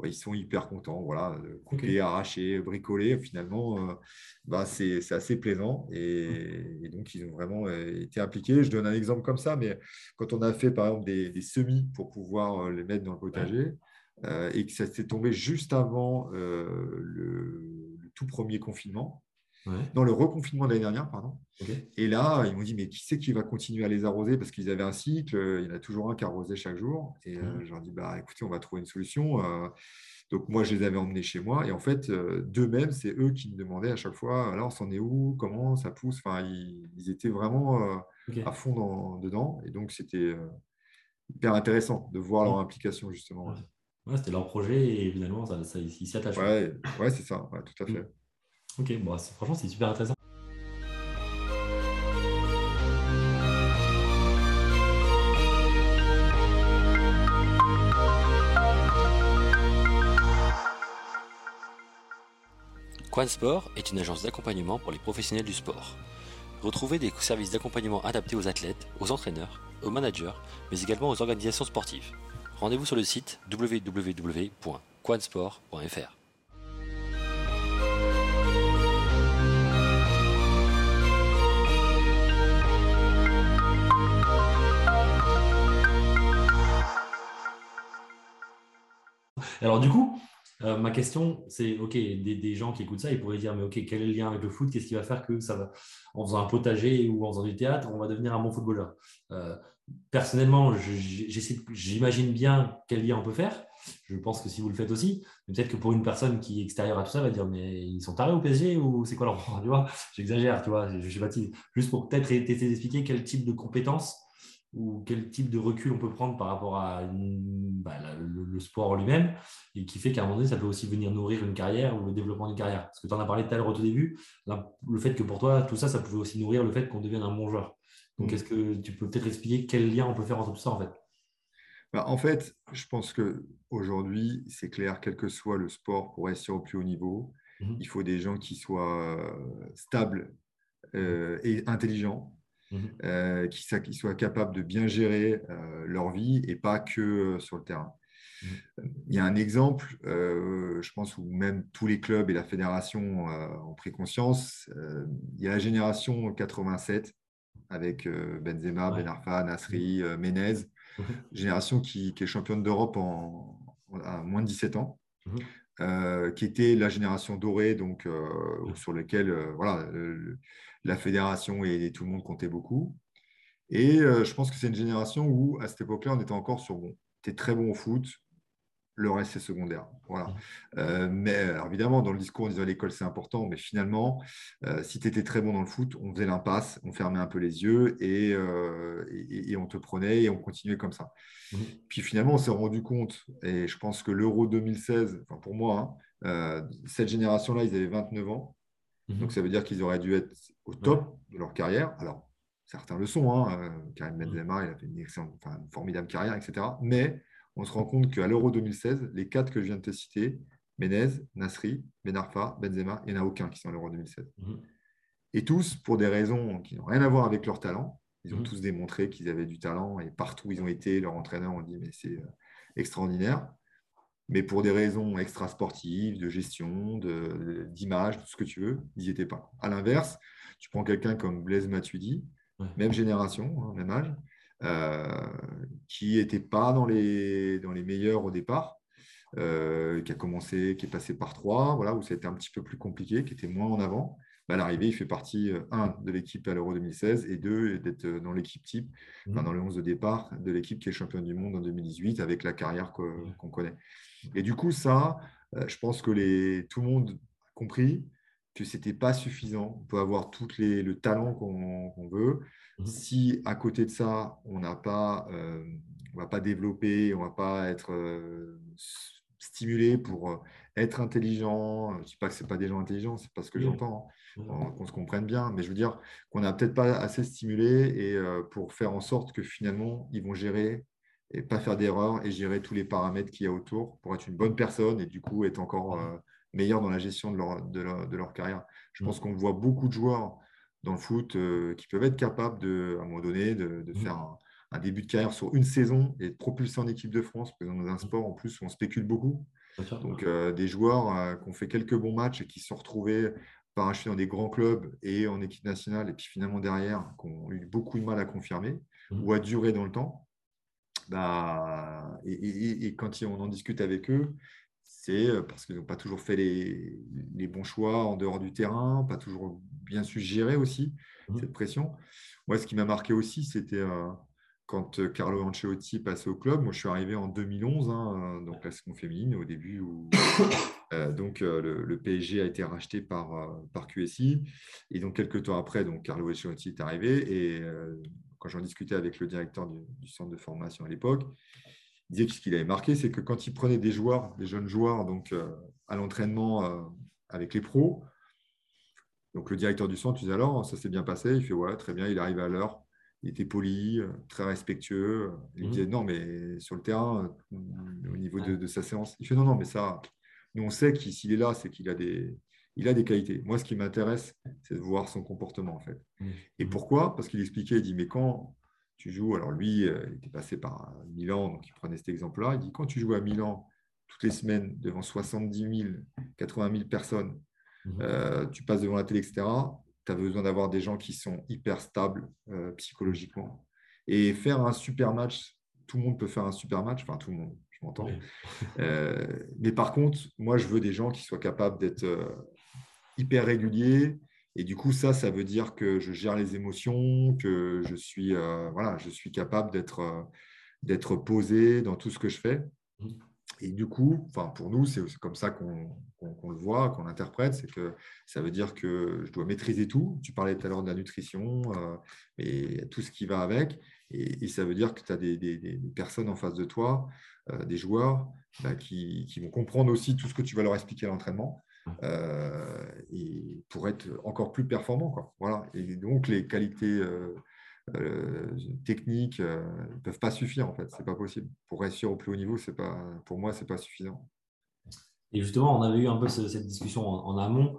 ils sont hyper contents. Voilà, couper, arracher, bricoler, finalement, bah, c'est assez plaisant. Et, donc, ils ont vraiment été impliqués. Je donne un exemple comme ça, mais quand on a fait, par exemple, des, semis pour pouvoir les mettre dans le potager, et que ça s'est tombé juste avant le, tout premier confinement, dans le reconfinement de l'année dernière, pardon. Et là, ils m'ont dit, mais qui c'est qui va continuer à les arroser? Parce qu'ils avaient un cycle, il y en a toujours un qui arrosait chaque jour. Et euh, je leur ai dit, bah, écoutez, on va trouver une solution. Euh. donc, moi, je les avais emmenés chez moi. Et en fait, euh, d'eux-mêmes, c'est eux qui me demandaient à chaque fois, alors, on s'en est où? Comment ça pousse? Enfin, ils, étaient vraiment à fond dedans. Et donc, c'était hyper intéressant de voir leur implication, justement. c'était leur projet et finalement, ça, ça, ils s'y attachent. Ouais, ouais c'est ça, tout à fait. Ok, franchement, c'est super intéressant. Quan Sport est une agence d'accompagnement pour les professionnels du sport. Retrouvez des services d'accompagnement adaptés aux athlètes, aux entraîneurs, aux managers, mais également aux organisations sportives. Rendez-vous sur le site www.quansport.fr. Alors, du coup, euh, ma question, c'est OK, des, gens qui écoutent ça, ils pourraient dire Mais OK, quel est le lien avec le foot? Qu'est-ce qui va faire que ça va, en faisant un potager ou en faisant du théâtre, on va devenir un bon footballeur? Euh, Personnellement, j'imagine bien quel lien on peut faire. Je pense que si vous le faites aussi, peut-être que pour une personne qui est extérieure à tout ça, va dire Mais ils sont tarés au PSG ou c'est quoi leur Tu j'exagère, tu vois, je, suis baptisé. Juste pour peut-être essayer d'expliquer quel type de compétences ou quel type de recul on peut prendre par rapport à bah, le, sport lui-même et qui fait qu'à un moment donné, ça peut aussi venir nourrir une carrière ou le développement d'une carrière. Parce que tu en as parlé tout à l'heure au tout début, le fait que pour toi, tout ça, ça pouvait aussi nourrir le fait qu'on devienne un bon joueur. Donc, mm. est-ce que tu peux peut-être expliquer quel lien on peut faire entre tout ça en fait? Bah, En fait, je pense qu'aujourd'hui, c'est clair, quel que soit le sport, pour rester au plus haut niveau, mm-hmm. il faut des gens qui soient euh, stables euh, et intelligents Mhm. Euh, qui, soient capables de bien gérer euh, leur vie et pas que euh, sur le terrain. Mhm. Il y a un exemple, je pense, où même tous les clubs et la fédération ont pris conscience. il y a la génération 87 avec Benzema, Ben Arfa, Nasri. Menez, génération qui, est championne d'Europe en, à moins de 17 ans. qui était la génération dorée, donc sur lequel voilà, la fédération et, tout le monde comptait beaucoup. Et euh, je pense que c'est une génération où, à cette époque-là, on était encore sur bon, tu es très bon au foot, le reste c'est secondaire. Voilà. Mmh. Euh, mais évidemment, dans le discours, on disait l'école c'est important, mais finalement, euh, si tu étais très bon dans le foot, on faisait l'impasse, on fermait un peu les yeux et, et, on te prenait et on continuait comme ça. Mmh. Puis finalement, on s'est rendu compte, et je pense que l'Euro 2016, enfin pour moi, hein, cette génération-là, ils avaient 29 ans. Donc mmh. ça veut dire qu'ils auraient dû être au top de leur carrière. Alors, certains le sont. Hein. Euh, Karim. Benzema, il a fait une, formidable carrière, etc. Mais on se rend compte qu'à l'Euro 2016, les quatre que je viens de te citer, Menez, Nasri, Benarfa, Benzema, il n'y en a aucun qui sont à l'Euro 2016. Mm. Et tous, pour des raisons qui n'ont rien à voir avec leur talent, ils ont mm. tous démontré qu'ils avaient du talent et partout où ils ont été, leur entraîneur ont dit mais c'est euh, extraordinaire mais pour des raisons extrasportives, de gestion, d'image, tout ce que tu veux, ils n'y étaient pas. À l'inverse, tu prends quelqu'un comme Blaise Matuidi, même génération, hein, même âge, euh, qui n'était pas dans les, dans les meilleurs au départ, euh, qui a commencé, qui est passé par trois, voilà, où ça a été un petit peu plus compliqué, qui était moins en avant. Bah, à l'arrivée, il fait partie, euh, un, de l'équipe à l'Euro 2016 et deux, d'être dans l'équipe type, mmh. dans le 11 de départ de l'équipe qui est championne du monde en 2018 avec la carrière qu'on connaît. Et du coup, ça, je pense que les, tout le monde a compris que ce n'était pas suffisant. On peut avoir tout les, le talent qu'on veut. Mmh. Si à côté de ça, on n'a pas, euh, on va pas développer, on va pas être euh, stimulé pour euh, être intelligent. Je ne dis pas que ce pas des gens intelligents, c'est pas ce que j'entends. Hein. Qu'on se comprenne bien, mais je veux dire qu'on n'a peut-être pas assez stimulé et pour faire en sorte que finalement ils vont gérer et pas faire d'erreurs et gérer tous les paramètres qu'il y a autour pour être une bonne personne et du coup être encore meilleurs dans la gestion de leur, de leur, carrière. Je pense qu'on voit beaucoup de joueurs dans le foot euh, qui peuvent être capables, de, à un moment donné, de, faire un, début de carrière sur une saison et de propulser en équipe de France, parce que dans un sport en plus où on spécule beaucoup. Donc, des joueurs qui ont fait quelques bons matchs et qui se sont retrouvés parachutés dans des grands clubs et en équipe nationale, et puis finalement derrière, qui ont eu beaucoup de mal à confirmer mmh. ou à durer dans le temps. Bah, et, quand on en discute avec eux, c'est parce qu'ils n'ont pas toujours fait les, les, bons choix en dehors du terrain, pas toujours bien su gérer aussi mmh. cette pression. Moi, ce qui m'a marqué aussi, c'était euh, quand Carlo Ancelotti passait au club. Moi, je suis arrivé en 2011, hein, euh, donc la seconde féminine, au début où euh, donc, le, PSG a été racheté par, par QSI. Et donc, quelques temps après, donc, Carlo Ancelotti est arrivé. Et quand j'en discutais avec le directeur du, centre de formation à l'époque, il disait que ce qu'il avait marqué, c'est que quand il prenait des joueurs, des jeunes joueurs, donc euh, à l'entraînement euh, avec les pros, donc le directeur du centre disait alors, ça s'est bien passé? Il fait ouais, très bien, il arrive à l'heure. Il était poli, très respectueux. Il mmh. disait non, mais sur le terrain, au niveau de, de, sa séance, il fait non, non, mais ça, nous on sait qu'il s'il est là, c'est qu'il a des, il a des qualités. Moi, ce qui m'intéresse, c'est de voir son comportement, en fait. Mmh. Et mmh. pourquoi? Parce qu'il expliquait, il dit, mais quand tu joues, alors lui, euh, il était passé par Milan, donc il prenait cet exemple-là, il dit, quand tu joues à Milan toutes les semaines devant 70 000, 80 000 personnes, mmh. euh, tu passes devant la télé, etc., tu as besoin d'avoir des gens qui sont hyper stables euh, psychologiquement. Et faire un super match, tout le monde peut faire un super match, enfin tout le monde, je m'entends. mais par contre, moi, je veux des gens qui soient capables d'être hyper régulier. Et du coup, ça, ça veut dire que je gère les émotions, que je suis, euh, voilà, je suis capable d'être euh, d'être posé dans tout ce que je fais. Et du coup, enfin, pour nous, c'est comme ça qu'on le voit, qu'on l'interprète, c'est que ça veut dire que je dois maîtriser tout. Tu parlais tout à l'heure de la nutrition euh, et tout ce qui va avec. Et, ça veut dire que tu as des, personnes en face de toi, des joueurs, bah, qui, vont comprendre aussi tout ce que tu vas leur expliquer à l'entraînement. Euh, pour être encore plus performant. Voilà. Et donc, les qualités euh, euh, techniques ne peuvent pas suffire, en fait. Ce n'est pas possible. Pour réussir au plus haut niveau, pas, pour moi, ce n'est pas suffisant. Et justement, on avait eu un peu cette discussion en, amont.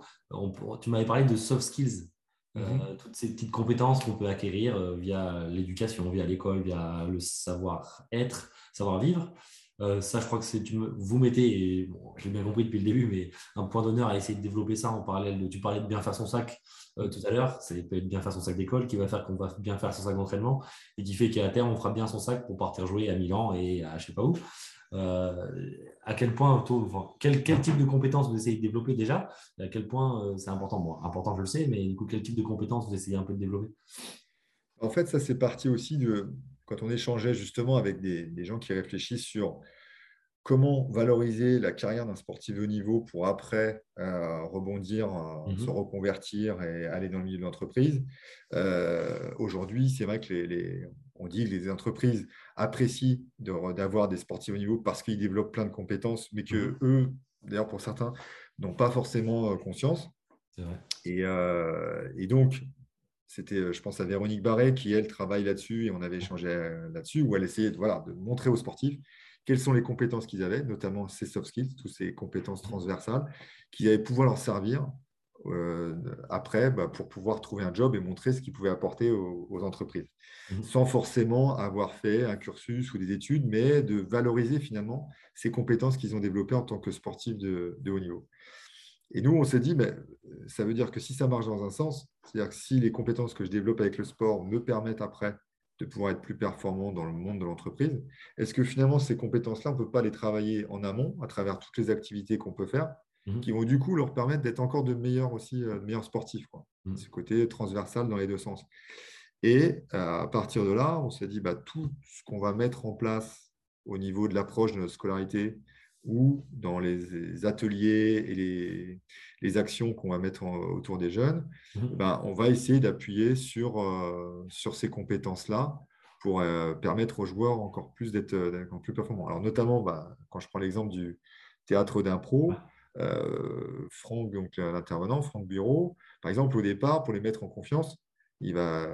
tu m'avais parlé de soft skills. Mhm. toutes ces petites compétences qu'on peut acquérir via l'éducation, via l'école, via le savoir-être, savoir-vivre. Euh, ça, je crois que c'est vous mettez, et j'ai bien compris depuis le début, mais un point d'honneur à essayer de développer ça en parallèle. Tu parlais de bien faire son sac euh, tout à l'heure, ça peut être bien faire son sac d'école qui va faire qu'on va bien faire son sac d'entraînement et qui fait qu'à terme, on fera bien son sac pour partir jouer à Milan et à je sais pas où. Euh, à quel point, quel, quel, type de compétences vous essayez de développer déjà? À quel point c'est important? Bon, Important, je le sais, mais du coup, quel type de compétences vous essayez un peu de développer? En fait, ça, c'est parti aussi de, quand on échangeait justement avec des, gens qui réfléchissent sur comment valoriser la carrière d'un sportif de haut niveau pour après euh, rebondir, euh, mhm. se reconvertir et aller dans le milieu de l'entreprise. Euh, aujourd'hui, c'est vrai que les, on dit que les entreprises apprécient d'avoir des sportifs de haut niveau parce qu'ils développent plein de compétences, mais que mhm. eux, d'ailleurs pour certains, n'ont pas forcément conscience. Et, et, donc, c'était, euh, je pense, à Véronique Barret qui, elle, travaille là-dessus et on avait échangé euh, là-dessus, où elle essayait de, voilà, de montrer aux sportifs quelles sont les compétences qu'ils avaient, notamment ces soft skills, toutes ces compétences transversales, qui allaient pouvoir leur servir euh, après bah, pour pouvoir trouver un job et montrer ce qu'ils pouvaient apporter aux, entreprises, mmh. sans forcément avoir fait un cursus ou des études, mais de valoriser finalement ces compétences qu'ils ont développées en tant que sportifs de, de haut niveau. Et nous, on s'est dit, euh, ça veut dire que si ça marche dans un sens, c'est-à-dire que si les compétences que je développe avec le sport me permettent après de pouvoir être plus performant dans le monde de l'entreprise, est-ce que finalement ces compétences-là, on ne peut pas les travailler en amont à travers toutes les activités qu'on peut faire, mhm. qui vont du coup leur permettre d'être encore de meilleurs aussi, euh, de meilleurs sportifs, quoi. Mhm. Ce côté transversal dans les deux sens. Et euh, à partir de là, on s'est dit, bah, tout ce qu'on va mettre en place au niveau de l'approche de notre scolarité, ou dans les ateliers et les, actions qu'on va mettre autour des jeunes, mmh. ben, on va essayer d'appuyer sur, euh, sur ces compétences-là pour euh, permettre aux joueurs encore plus d'être plus performants. Alors notamment, bah, quand je prends l'exemple du théâtre d'impro, euh, Franck, donc l'intervenant, Franck Bureau, par exemple, au départ, pour les mettre en confiance, il va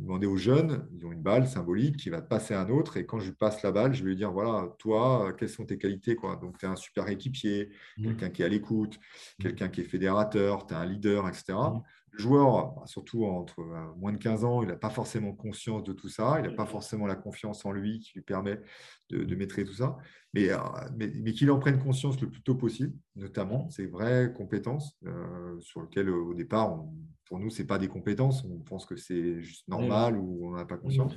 demander aux jeunes, ils ont une balle symbolique qui va passer à un autre, et quand je lui passe la balle, je vais lui dire, voilà, toi, quelles sont tes qualités quoi Donc, tu es un super équipier, mmh. quelqu'un qui est à l'écoute, mmh. quelqu'un qui est fédérateur, tu es un leader, etc. Mmh. Le joueur, surtout entre euh, moins de 15 ans, il n'a pas forcément conscience de tout ça, il n'a pas forcément la confiance en lui qui lui permet de, maîtriser tout ça, mais, euh, mais, qu'il en prenne conscience le plus tôt possible, notamment ces vraies compétences euh, sur lesquelles au départ, pour nous, ce n'est pas des compétences, on pense que c'est juste normal ou on n'a pas conscience.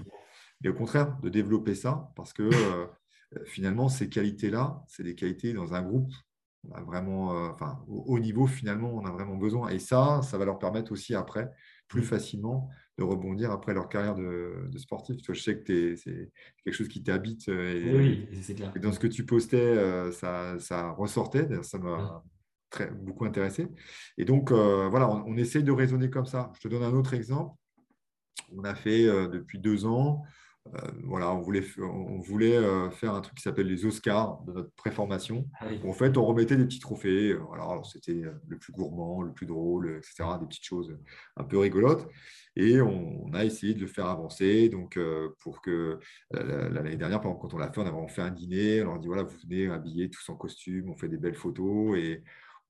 Mais au contraire, de développer ça, parce que finalement, ces qualités-là, c'est des qualités dans un groupe on a vraiment, euh, enfin, au niveau, finalement, on a vraiment besoin. Et ça, ça va leur permettre aussi après, plus mm. facilement, de rebondir après leur carrière de, sportif. Je sais que c'est quelque chose qui t'habite. Euh, oui, c'est clair. Et dans ce que tu postais, euh, ça, ça ressortait. Ça m'a très, beaucoup intéressé. Et donc, voilà, on, on, essaye de raisonner comme ça. Je te donne un autre exemple. On a fait depuis deux ans euh, voilà, on voulait, on voulait euh, faire un truc qui s'appelle les Oscars de notre préformation. Ah en fait, on remettait des petits trophées. Euh, voilà, c'était le plus gourmand, le plus drôle, etc. Des petites choses un peu rigolotes. Et on, a essayé de le faire avancer. Donc, pour que l'année dernière, quand on l'a fait, on a fait un dîner. On leur dit voilà, vous venez habillés tous en costume, on fait des belles photos et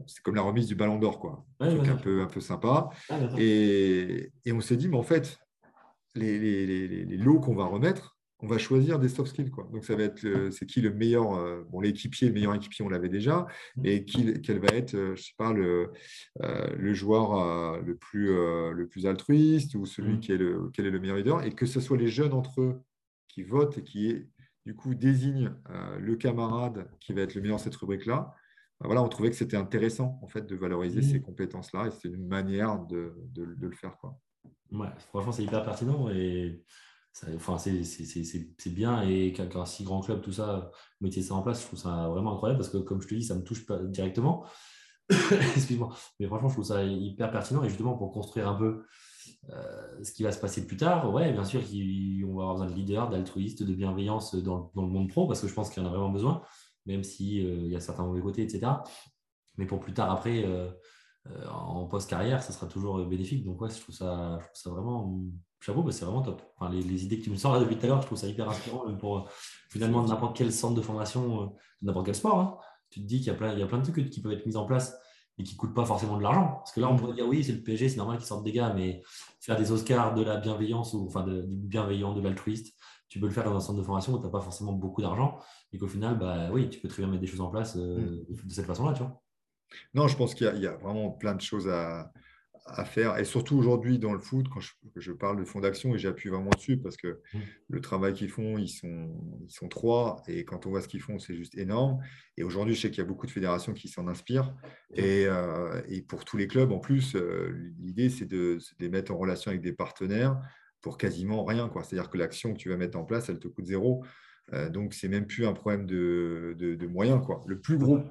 c'est comme la remise du Ballon d'Or, quoi. un un peu, un peu sympa. Ah, et, et, on s'est dit, mais en fait, les, lots qu'on va remettre, on va choisir des soft skills. Quoi. Donc, ça va être c'est qui le meilleur, euh, bon, l'équipier, le meilleur équipier, on l'avait déjà, mais qui, quel va être, euh, je sais pas, le, euh, le joueur le, plus, le plus altruiste ou celui mmh. qui est le, quel est le meilleur leader, et que ce soit les jeunes entre eux qui votent et qui, du coup, désignent le camarade qui va être le meilleur dans cette rubrique-là. Voilà, on trouvait que c'était intéressant en fait de valoriser mmh. ces compétences-là et c'était une manière de, de, de le faire. Quoi. Franchement, c'est hyper pertinent et enfin, c'est bien. Et qu'un si grand club, tout ça, mettiez ça en place, je trouve ça vraiment incroyable parce que, comme je te dis, ça me touche pas directement. Excuse-moi. Mais franchement, je trouve ça hyper pertinent. Et justement, pour construire un peu euh, ce qui va se passer plus tard, ouais, bien sûr, on va avoir besoin de leaders, d'altruistes, de bienveillance dans, dans, le monde pro parce que je pense qu'il y en a vraiment besoin, même s'il euh, y a certains mauvais côtés, etc. Mais pour plus tard, après, euh, en post-carrière, ça sera toujours bénéfique. Donc, ouais, je trouve ça, je trouve ça vraiment chapeau, c'est vraiment top. Enfin, les, idées que tu me sors là depuis tout à l'heure, je trouve ça hyper inspirant pour euh, finalement n'importe quel centre de formation, euh, n'importe quel sport. Hein. Tu te dis qu'il y, a plein, il y a plein de trucs qui peuvent être mis en place et qui ne coûtent pas forcément de l'argent. Parce que là, on mm. pourrait dire oui, c'est le PSG, c'est normal qu'ils sortent des gars, mais faire des Oscars de la bienveillance ou enfin du bienveillant, de l'altruiste, tu peux le faire dans un centre de formation où tu n'as pas forcément beaucoup d'argent et qu'au final, bah, oui, tu peux très bien mettre des choses en place mm. de cette façon-là, tu vois. Non, je pense qu'il y, a vraiment plein de choses à, faire. Et surtout aujourd'hui dans le foot, quand je, parle de fonds d'action, et j'appuie vraiment dessus parce que mmh. le travail qu'ils font, ils sont, ils sont trois. Et quand on voit ce qu'ils font, c'est juste énorme. Et aujourd'hui, je sais qu'il y a beaucoup de fédérations qui s'en inspirent. Et, euh, pour tous les clubs, en plus, euh, l'idée, c'est de, les mettre en relation avec des partenaires pour quasiment rien. C'est-à-dire que l'action que tu vas mettre en place, elle te coûte zéro. Euh, donc, c'est même plus un problème de, de moyens. Quoi. Le plus gros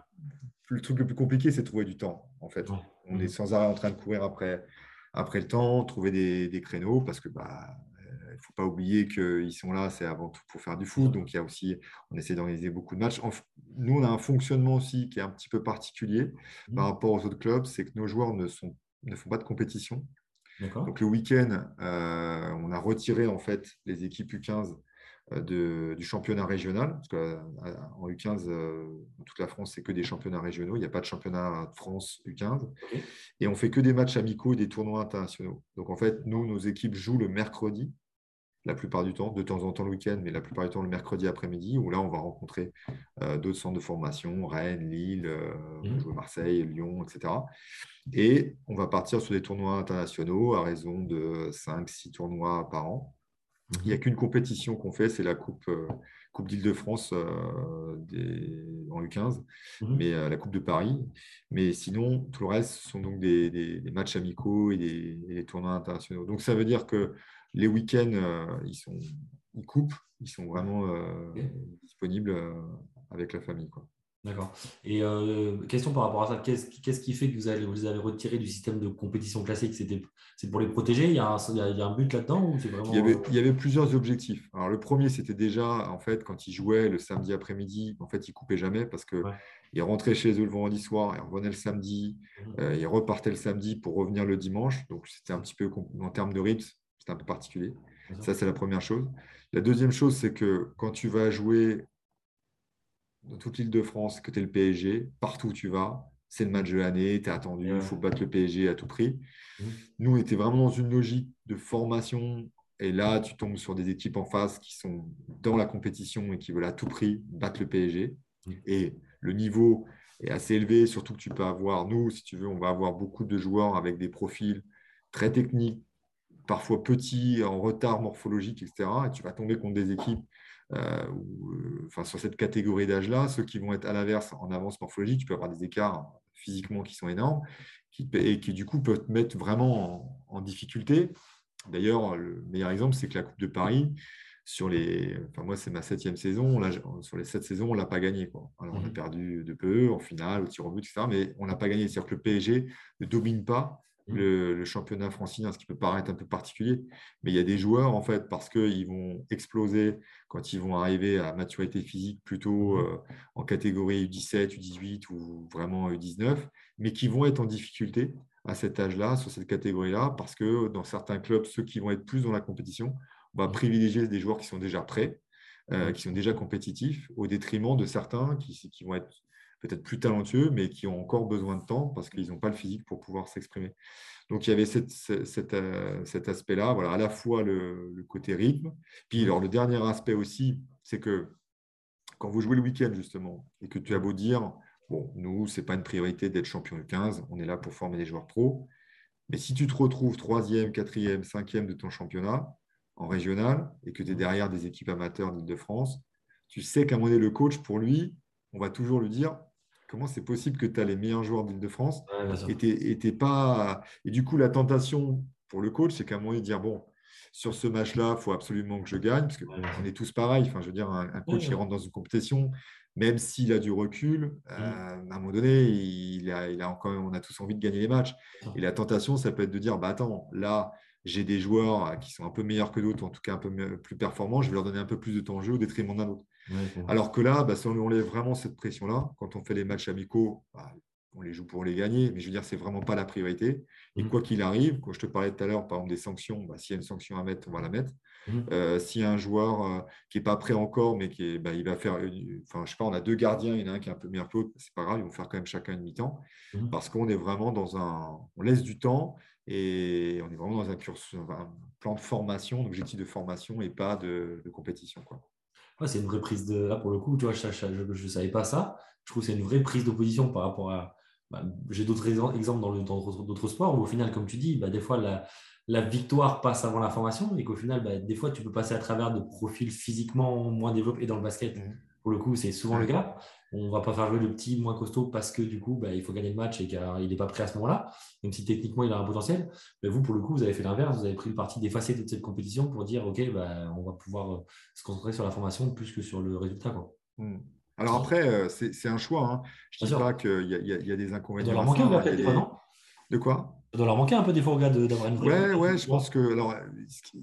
le truc le plus compliqué, c'est de trouver du temps. En fait, on est sans arrêt en train de courir après, après le temps, trouver des, créneaux, parce que bah, il ne faut pas oublier qu'ils sont là, c'est avant tout pour faire du foot. Donc, il y a aussi, on essaie d'organiser beaucoup de matchs. Nous, on a un fonctionnement aussi qui est un petit peu particulier par mmh. rapport aux autres clubs, c'est que nos joueurs ne, sont, ne font pas de compétition. Donc, le week-end, euh, on a retiré en fait les équipes U15 euh, du championnat régional, parce qu'en euh, U15, euh, toute la France, c'est que des championnats régionaux, il n'y a pas de championnat de France U15, et on fait que des matchs amicaux et des tournois internationaux. Donc en fait, nous, nos équipes jouent le mercredi, la plupart du temps, de temps en temps le week-end, mais la plupart du temps le mercredi après-midi, où là, on va rencontrer d'autres centres de formation, Rennes, Lille, mmh. Marseille, Lyon, etc. Et on va partir sur des tournois internationaux à raison de 5-6 tournois par an. Il n'y a qu'une compétition qu'on fait, c'est la Coupe, euh, coupe d'Île-de-France euh, en U15, mhm. mais euh, la Coupe de Paris. Mais sinon, tout le reste ce sont donc des, matchs amicaux et des, tournois internationaux. Donc ça veut dire que les week-ends, ils, sont, ils coupent, ils sont vraiment disponibles avec la famille. Quoi. D'accord. Et euh, question par rapport à ça, qu'est-ce qui fait que vous, avez, vous les avez retirés du système de compétition classique? C'est pour les protéger? Il y, a un, il y a un but là-dedans vraiment... il, y avait, il, y avait, plusieurs objectifs. Alors, le premier, c'était déjà, en fait, quand ils jouaient le samedi après-midi, en fait, ils coupaient jamais parce qu'ils ils rentraient chez eux le vendredi soir, ils revenaient le samedi, mmh. euh, ils repartaient le samedi pour revenir le dimanche. Donc, c'était un petit peu, en termes de rythme, c'était un peu particulier. Ça, c'est la première chose. La deuxième chose, c'est que quand tu vas jouer dans toute l'île de France, que tu es le PSG, partout où tu vas, c'est le match de l'année, tu es attendu, il faut battre le PSG à tout prix. Mmh. Nous, on était vraiment dans une logique de formation. Et là, tu tombes sur des équipes en face qui sont dans la compétition et qui veulent à tout prix battre le PSG. Mmh. Et le niveau est assez élevé, surtout que tu peux avoir, nous, si tu veux, on va avoir beaucoup de joueurs avec des profils très techniques, parfois petits, en retard morphologique, etc. Et tu vas tomber contre des équipes euh, euh, enfin, sur cette catégorie d'âge-là, ceux qui vont être à l'inverse en avance morphologique, tu peux avoir des écarts physiquement qui sont énormes qui, et qui, du coup, peuvent te mettre vraiment en, difficulté. D'ailleurs, le meilleur exemple, c'est que la Coupe de Paris, sur les. Enfin, moi, c'est ma septième saison. Là, sur les sept saisons, on ne l'a pas gagné. Quoi. Alors, on a mmh. perdu de peu en finale, au tir au but, etc. Mais on n'a pas gagné. C'est-à-dire que le PSG ne domine pas Le, championnat francilien, ce qui peut paraître un peu particulier. Mais il y a des joueurs, en fait, parce qu'ils vont exploser quand ils vont arriver à maturité physique plutôt mmh. euh, en catégorie U17, U18 ou vraiment U19, mais qui vont être en difficulté à cet âge-là, sur cette catégorie-là, parce que dans certains clubs, ceux qui vont être plus dans la compétition, on va mmh. privilégier des joueurs qui sont déjà prêts, euh, qui sont déjà compétitifs, au détriment de certains qui, qui vont être peut-être plus talentueux, mais qui ont encore besoin de temps parce qu'ils n'ont pas le physique pour pouvoir s'exprimer. Donc il y avait euh, cet aspect-là, voilà, à la fois le, côté rythme. Puis alors, le dernier aspect aussi, c'est que quand vous jouez le week-end, justement, et que tu as beau dire, bon, nous, ce n'est pas une priorité d'être champion de 15, on est là pour former des joueurs pros. Mais si tu te retrouves troisième, quatrième, cinquième de ton championnat en régional et que tu es derrière des équipes amateurs d'Île-de-France, tu sais qu'à un moment donné, le coach, pour lui, on va toujours lui dire comment c'est possible que tu as les meilleurs joueurs d'Île-de-France et, pas... et du coup, la tentation pour le coach, c'est qu'à un moment donné, dire bon, sur ce match-là, il faut absolument que je gagne, parce qu'on est tous pareils. Enfin, je veux dire, un, coach, qui rentre dans une compétition, même s'il a du recul, euh, à un moment donné, il a, il a encore, on a tous envie de gagner les matchs. Et la tentation, ça peut être de dire, bah attends, là, j'ai des joueurs qui sont un peu meilleurs que d'autres, en tout cas un peu plus performants, je vais leur donner un peu plus de temps de jeu au détriment d'un autre. Alors que là, bah, si on enlève vraiment cette pression-là, quand on fait les matchs amicaux, bah, on les joue pour les gagner, mais je veux dire, c'est vraiment pas la priorité. Et mmh. quoi qu'il arrive, quand je te parlais tout à l'heure, par exemple, des sanctions, bah, s'il y a une sanction à mettre, on va la mettre. Mmh. Euh, s'il y a un joueur euh, qui n'est pas prêt encore, mais qui est, il va faire, enfin, je sais pas, on a deux gardiens, il y en a un qui est un peu meilleur que l'autre, c'est pas grave, ils vont faire quand même chacun une mi-temps, mmh. parce qu'on est vraiment dans un, on laisse du temps et on est vraiment dans un, cursus, un plan de formation, d'objectif de formation et pas de, compétition. Quoi. C'est une vraie prise de. Là, pour le coup, je ne savais pas ça. Je trouve que c'est une vraie prise d'opposition par rapport à. Bah, j'ai d'autres exemples dans, d'autres sports où, au final, comme tu dis, bah, des fois, la, la, victoire passe avant la formation et qu'au final, bah, des fois, tu peux passer à travers de profils physiquement moins développés dans le basket. Mmh. Pour le coup, c'est souvent le cas on va pas faire jouer le petit moins costaud parce que du coup, bah, il faut gagner le match et qu'il n'est pas prêt à ce moment-là, même si techniquement il a un potentiel. Mais vous, pour le coup, vous avez fait l'inverse, vous avez pris le parti d'effacer toute cette compétition pour dire, OK, bah, on va pouvoir euh, se concentrer sur la formation plus que sur le résultat. Quoi. Hmm. Alors après, euh, c'est un choix. Hein. Je ne dis pas qu'il y, a des inconvénients. Il un peu, non? De quoi? Ça doit leur manquer un peu des fois d'avoir une vraie. Ouais, ouais, je pense que alors,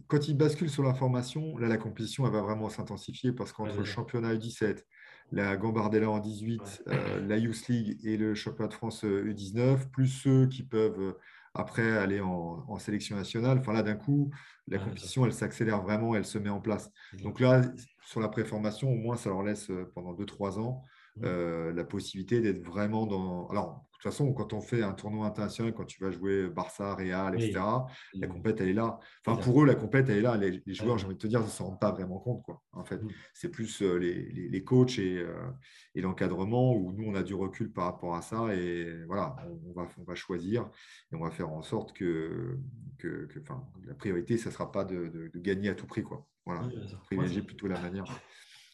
quand ils basculent sur la formation, là, la compétition, elle va vraiment s'intensifier parce qu'entre le championnat U17, la Gambardella en 18, euh, la Youth League et le championnat de France U19, euh, plus ceux qui peuvent euh, après aller en, sélection nationale. Enfin là, d'un coup, la compétition, elle s'accélère vraiment, elle se met en place. Donc là, sur la préformation, au moins, ça leur laisse pendant 2-3 ans la possibilité d'être vraiment dans... Alors, toute façon, quand on fait un tournoi international, quand tu vas jouer Barça, Real, etc., la compète, elle est là. Enfin, pour eux, la compète, elle est là. Les, joueurs, j'ai envie de te dire, ne s'en rendent pas vraiment compte. Quoi. En fait, mm. c'est plus euh, les, les, coachs et, euh, et l'encadrement où nous, on a du recul par rapport à ça. Et voilà, on, va, on va choisir et on va faire en sorte que, que, la priorité, ça ne sera pas de, de, gagner à tout prix. Quoi. Voilà, privilégier plutôt la manière.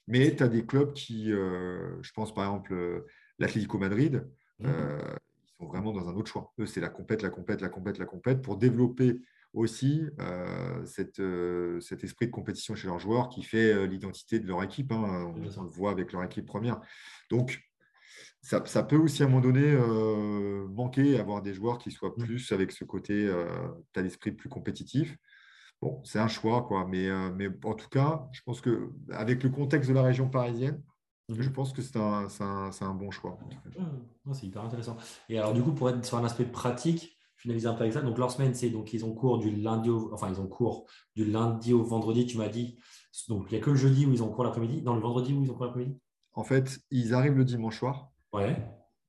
Mais tu as des clubs qui, euh, je pense par exemple, l'Atlético Madrid, Mmh. Euh, ils sont vraiment dans un autre choix. Eux, c'est la compète, la compète, la compète, la compète, pour développer aussi euh, cette, euh, cet esprit de compétition chez leurs joueurs qui fait l'identité de leur équipe. Hein. On, le voit avec leur équipe première. Donc, ça, ça peut aussi à un moment donné manquer, avoir des joueurs qui soient mmh. plus avec ce côté état d'esprit plus compétitif. Bon, c'est un choix, quoi. Mais, mais en tout cas, je pense qu'avec le contexte de la région parisienne, je mhm. pense que c'est un, un, un, bon choix. Mmh. c'est hyper intéressant. Et alors, du coup, pour être sur un aspect pratique, finaliser un peu avec ça. Donc, leur semaine, c'est donc ils ont cours du lundi au, enfin, ils ont cours du lundi au vendredi, tu m'as dit. Donc, il n'y a que le jeudi où ils ont cours l'après-midi. Dans le vendredi où ils ont cours l'après-midi? En fait, ils arrivent le dimanche soir. Ouais.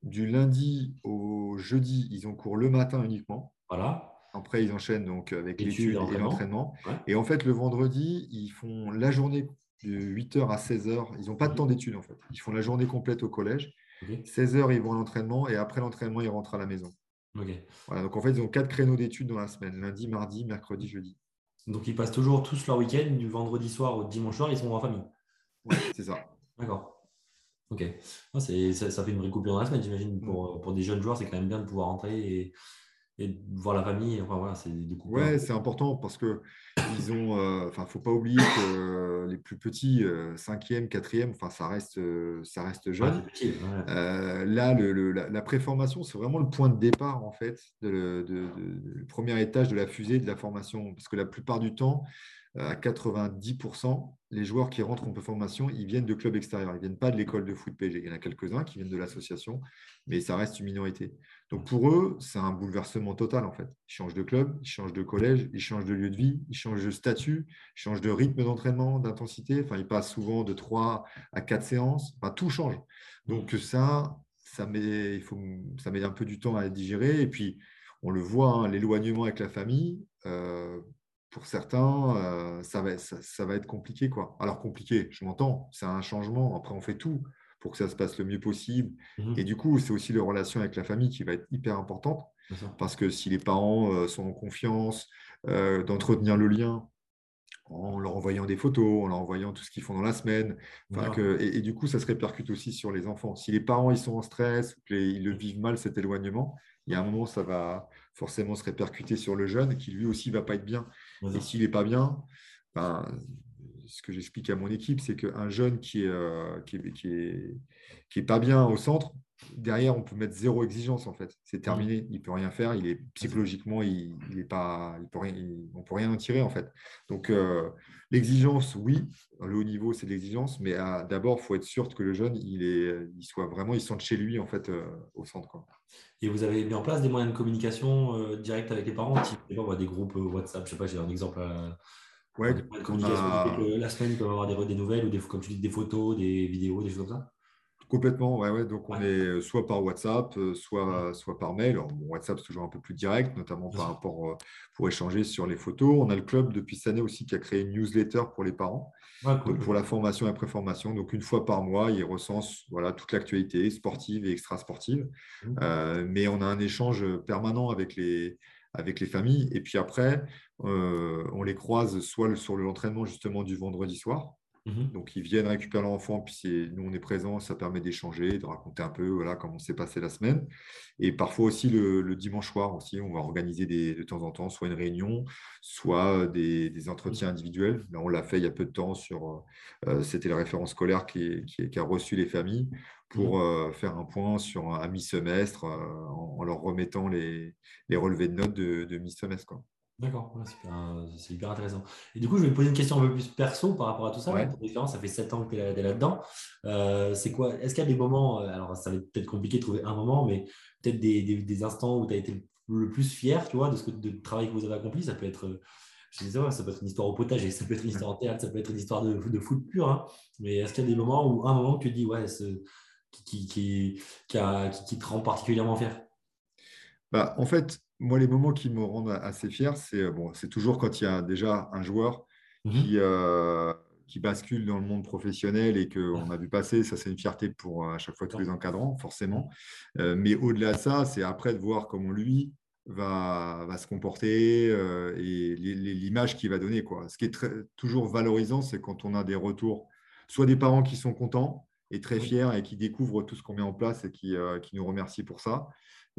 du lundi au jeudi, ils ont cours le matin uniquement. Voilà. Après, ils enchaînent donc avec l'étude et l'entraînement. Et en fait, le vendredi, ils font la journée de 8h à 16h. Ils n'ont pas de temps d'études en fait. Ils font la journée complète au collège. 16h, ils vont à l'entraînement et après l'entraînement, ils rentrent à la maison. Voilà, donc en fait, ils ont quatre créneaux d'études dans la semaine lundi, mardi, mercredi, jeudi. Donc ils passent toujours tous leur week-end, du vendredi soir au dimanche soir, ils sont en famille. Oui, c'est ça. D'accord. Ok. ça, fait une vraie coupure dans la semaine, j'imagine. Pour, mm. pour, des jeunes joueurs, c'est quand même bien de pouvoir rentrer et, et voir la famille. Enfin, voilà, c'est Ouais, c'est important parce que ils ont. Euh, enfin, faut pas oublier que les plus petits, 5e, euh, 4e, enfin, ça reste, euh, ça reste jeune. là, le, la, préformation, c'est vraiment le point de départ en fait, de, le premier étage de la fusée de la formation, parce que la plupart du temps, à 90%, les joueurs qui rentrent en formation, ils viennent de clubs extérieurs. Ils ne viennent pas de l'école de foot PG. Il y en a quelques-uns qui viennent de l'association, mais ça reste une minorité. Donc pour eux, c'est un bouleversement total en fait. Ils changent de club, ils changent de collège, ils changent de lieu de vie, ils changent de statut, ils changent de rythme d'entraînement, d'intensité. Enfin, ils passent souvent de 3 à 4 séances. Enfin, tout change. Donc ça, ça met, un peu du temps à digérer. Et puis, on le voit, hein, l'éloignement avec la famille. Euh, pour certains, euh, ça, va, ça, va, être compliqué. Quoi. Alors compliqué, je m'entends, c'est un changement. Après, on fait tout pour que ça se passe le mieux possible. Mmh Et du coup, c'est aussi les relations avec la famille qui va être hyper importante. Parce que si les parents euh, sont en confiance, euh, d'entretenir le lien en leur envoyant des photos, en leur envoyant tout ce qu'ils font dans la semaine. Que, et, du coup, ça se répercute aussi sur les enfants. Si les parents ils sont en stress, qu'ils le vivent mal, cet éloignement, il y a un moment, ça va forcément se répercuter sur le jeune qui lui aussi ne va pas être bien. Et s'il n'est pas bien, ben, ce que j'explique à mon équipe, c'est qu'un jeune qui est, euh, qui, est, qui, est, pas bien au centre, derrière, on peut mettre zéro exigence en fait. C'est terminé, il peut rien faire, il est psychologiquement, il, il est pas, il peut rien, on peut rien en tirer en fait. Donc euh, l'exigence, oui, le haut niveau, c'est de l'exigence, mais euh, d'abord, il faut être sûr que le jeune, il est, il soit vraiment, il sente chez lui en fait au centre. Quoi. Et vous avez mis en place des moyens de communication direct avec les parents, type des groupes WhatsApp, je sais pas, j'ai un exemple. Ouais, La semaine, peuvent avoir des, des nouvelles ou des, comme tu dis, des photos, des vidéos, des choses comme ça? Complètement, ouais, ouais. Donc, on est euh, soit par WhatsApp, euh, soit, soit par mail. WhatsApp, c'est toujours un peu plus direct, notamment par rapport euh, pour échanger sur les photos. On a le club depuis cette année aussi qui a créé une newsletter pour les parents, pour la formation et après-formation. Donc, une fois par mois, ils recensent voilà, toute l'actualité sportive et extra-sportive. Mmh. mais on a un échange permanent avec les, avec les familles. Et puis après, euh, on les croise soit sur l'entraînement justement du vendredi soir. Mhm. Donc, ils viennent récupérer l'enfant, puis nous, on est présents, ça permet d'échanger, de raconter un peu voilà, comment s'est passé la semaine. Et parfois aussi le, dimanche soir, aussi, on va organiser de temps en temps soit une réunion, soit des, entretiens individuels. Là, on l'a fait il y a peu de temps sur, euh, c'était la référence scolaire qui, a reçu les familles pour mhm. euh, faire un point sur un, mi-semestre en, leur remettant les, relevés de notes de, de mi-semestre. D'accord, c'est hyper intéressant. Et du coup, je vais poser une question un peu plus perso par rapport à tout ça. ça fait sept ans que tu es, là-dedans. Euh, c'est quoi Est-ce qu'il y a des moments, euh, alors ça va être peut-être compliqué de trouver un moment, mais peut-être des, instants où tu as été le plus fier, tu vois, de ce de travail que vous avez accompli? Ça peut être, je disais, ça peut être une histoire au potager, ça peut être une histoire en théâtre, ça peut être une histoire de, de foot pur. Hein. Mais est-ce qu'il y a des moments où un moment que tu dis, ouais, qui, qui, qui, a, qui, te rend particulièrement fier? Bah, En fait, moi, les moments qui me rendent assez fier, c'est euh, bon, toujours quand il y a déjà un joueur mmh qui, euh, qui bascule dans le monde professionnel et qu'on a vu passer. Ça, c'est une fierté pour euh, à chaque fois tous les encadrants, forcément. mais au-delà de ça, c'est après de voir comment lui va, va se comporter et l'image qu'il va donner. Quoi. Ce qui est très, toujours valorisant, c'est quand on a des retours, soit des parents qui sont contents et très fiers et qui découvrent tout ce qu'on met en place et qui, qui nous remercient pour ça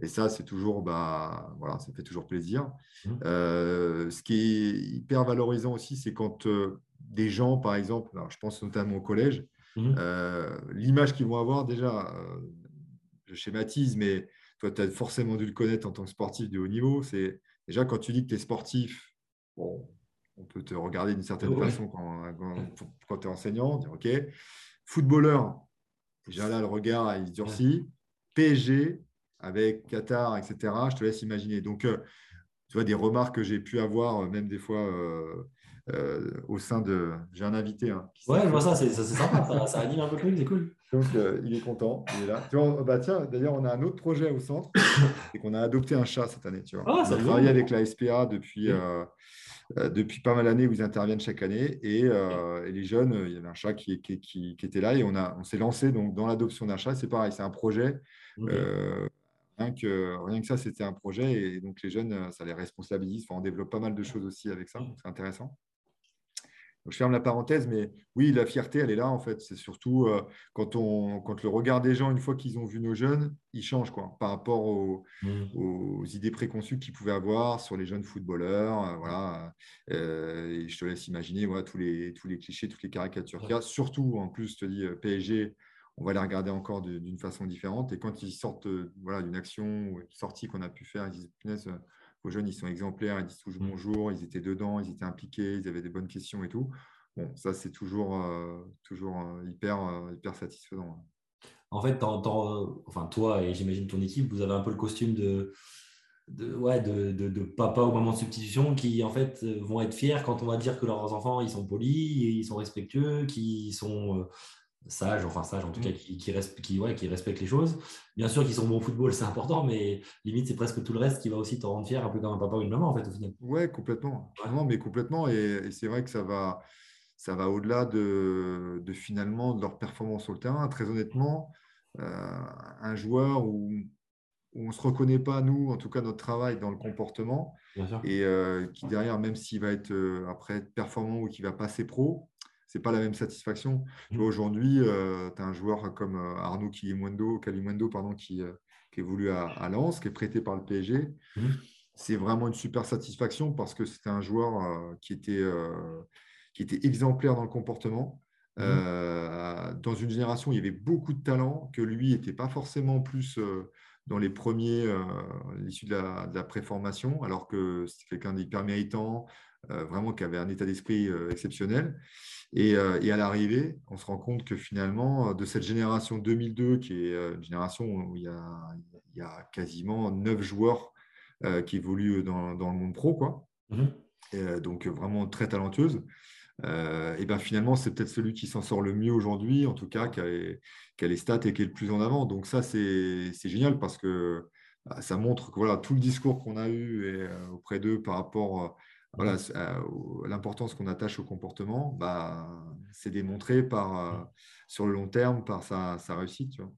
et ça, c'est toujours, bah, voilà, ça fait toujours plaisir. Mmh. Euh, ce qui est hyper valorisant aussi, c'est quand euh, des gens, par exemple, je pense notamment au collège, mmh. euh, l'image qu'ils vont avoir, déjà, je schématise, mais toi, tu as forcément dû le connaître en tant que sportif de haut niveau. C'est déjà quand tu dis que tu es sportif, bon, on peut te regarder d'une certaine façon quand, quand, tu es enseignant, dire OK, footballeur, déjà là, le regard, il se durcit. PSG, avec Qatar, etc. Je te laisse imaginer. Donc, euh, tu vois, des remarques que j'ai pu avoir, euh, même des fois, euh, au sein de. J'ai un invité. Hein, ouais, je vois ça, c'est sympa, ça, anime un peu plus, c'est cool. Donc, il est content, il est là. Tu vois, bah, tiens, d'ailleurs, on a un autre projet au centre, c'est qu'on a adopté un chat cette année. Tu vois. Ah, on a travaillé avec la SPA depuis. Euh, depuis pas mal d'années où ils interviennent chaque année. Et, les jeunes, il y avait un chat qui, qui, était là et on, a, on s'est lancé donc, dans l'adoption d'un chat. C'est pareil, c'est un projet. Rien, que, rien que ça, c'était un projet. Et donc les jeunes, ça les responsabilise. Enfin, on développe pas mal de choses aussi avec ça. C'est intéressant je ferme la parenthèse, mais oui, la fierté, elle est là en fait. C'est surtout euh, quand, on, quand le regard des gens, une fois qu'ils ont vu nos jeunes, il change quoi, par rapport aux, mmh. idées préconçues qu'ils pouvaient avoir sur les jeunes footballeurs. Euh, voilà. Euh, et je te laisse imaginer voilà, tous, les, tous les clichés, toutes les caricatures qu'il y a. Surtout, en plus, je te dis, PSG, on va les regarder encore d'une façon différente. Et quand ils sortent voilà, d'une action ou une sortie qu'on a pu faire, ils disent, vos jeunes, ils sont exemplaires, ils disent toujours mm. bonjour, ils étaient dedans, ils étaient impliqués, ils avaient des bonnes questions et tout. Bon, ça, c'est toujours, euh, toujours euh, hyper, euh, hyper satisfaisant. En fait, enfin, toi et j'imagine ton équipe, vous avez un peu le costume de, de, ouais, de, de, papa au moment de substitution qui, en fait, vont être fiers quand on va dire que leurs enfants, ils sont polis, ils sont respectueux, qui sont sage, enfin sage en tout cas, mm. qui, qui, qui, ouais, qui respectent les choses. Bien sûr qu'ils sont bons au football, c'est important, mais limite, c'est presque tout le reste qui va aussi te rendre fier, un peu comme un papa ou une maman, en fait, au final. Ouais, complètement. Non, mais complètement. Et, c'est vrai que ça va, ça va au-delà de, de, finalement de leur performance sur le terrain. Très honnêtement, euh, un joueur où, où on ne se reconnaît pas, nous, en tout cas, notre travail dans le comportement, et euh, qui derrière, même s'il va être euh, après performant ou qui va passer pro, c'est pas la même satisfaction. Mmh. Aujourd'hui, euh, tu as un joueur comme euh, Arnaud Kalimundo, Kalimundo pardon, qui, euh, qui évolue à, à, Lens, qui est prêté par le PSG. Mmh. C'est vraiment une super satisfaction parce que c'était un joueur qui, était, qui était exemplaire dans le comportement. Mmh. dans une génération, il y avait beaucoup de talent, que lui n'était pas forcément plus dans les premiers, l'issue de la, la préformation, alors que c'est quelqu'un d'hyper méritant, vraiment qui avait un état d'esprit exceptionnel. Euh, et, à l'arrivée, on se rend compte que finalement, euh, de cette génération 2002, qui est euh, une génération où il y a, quasiment neuf joueurs qui évoluent dans, le monde pro, quoi. Mhm. donc vraiment très talentueuse. et ben finalement, c'est peut-être celui qui s'en sort le mieux aujourd'hui, en tout cas, qui a, les, stats et qui est le plus en avant. Donc ça, c'est génial parce que bah, ça montre que voilà, tout le discours qu'on a eu auprès d'eux par rapport voilà, euh, l'importance qu'on attache au comportement, bah, c'est démontré par, euh, sur le long terme par sa, sa réussite. Tu vois.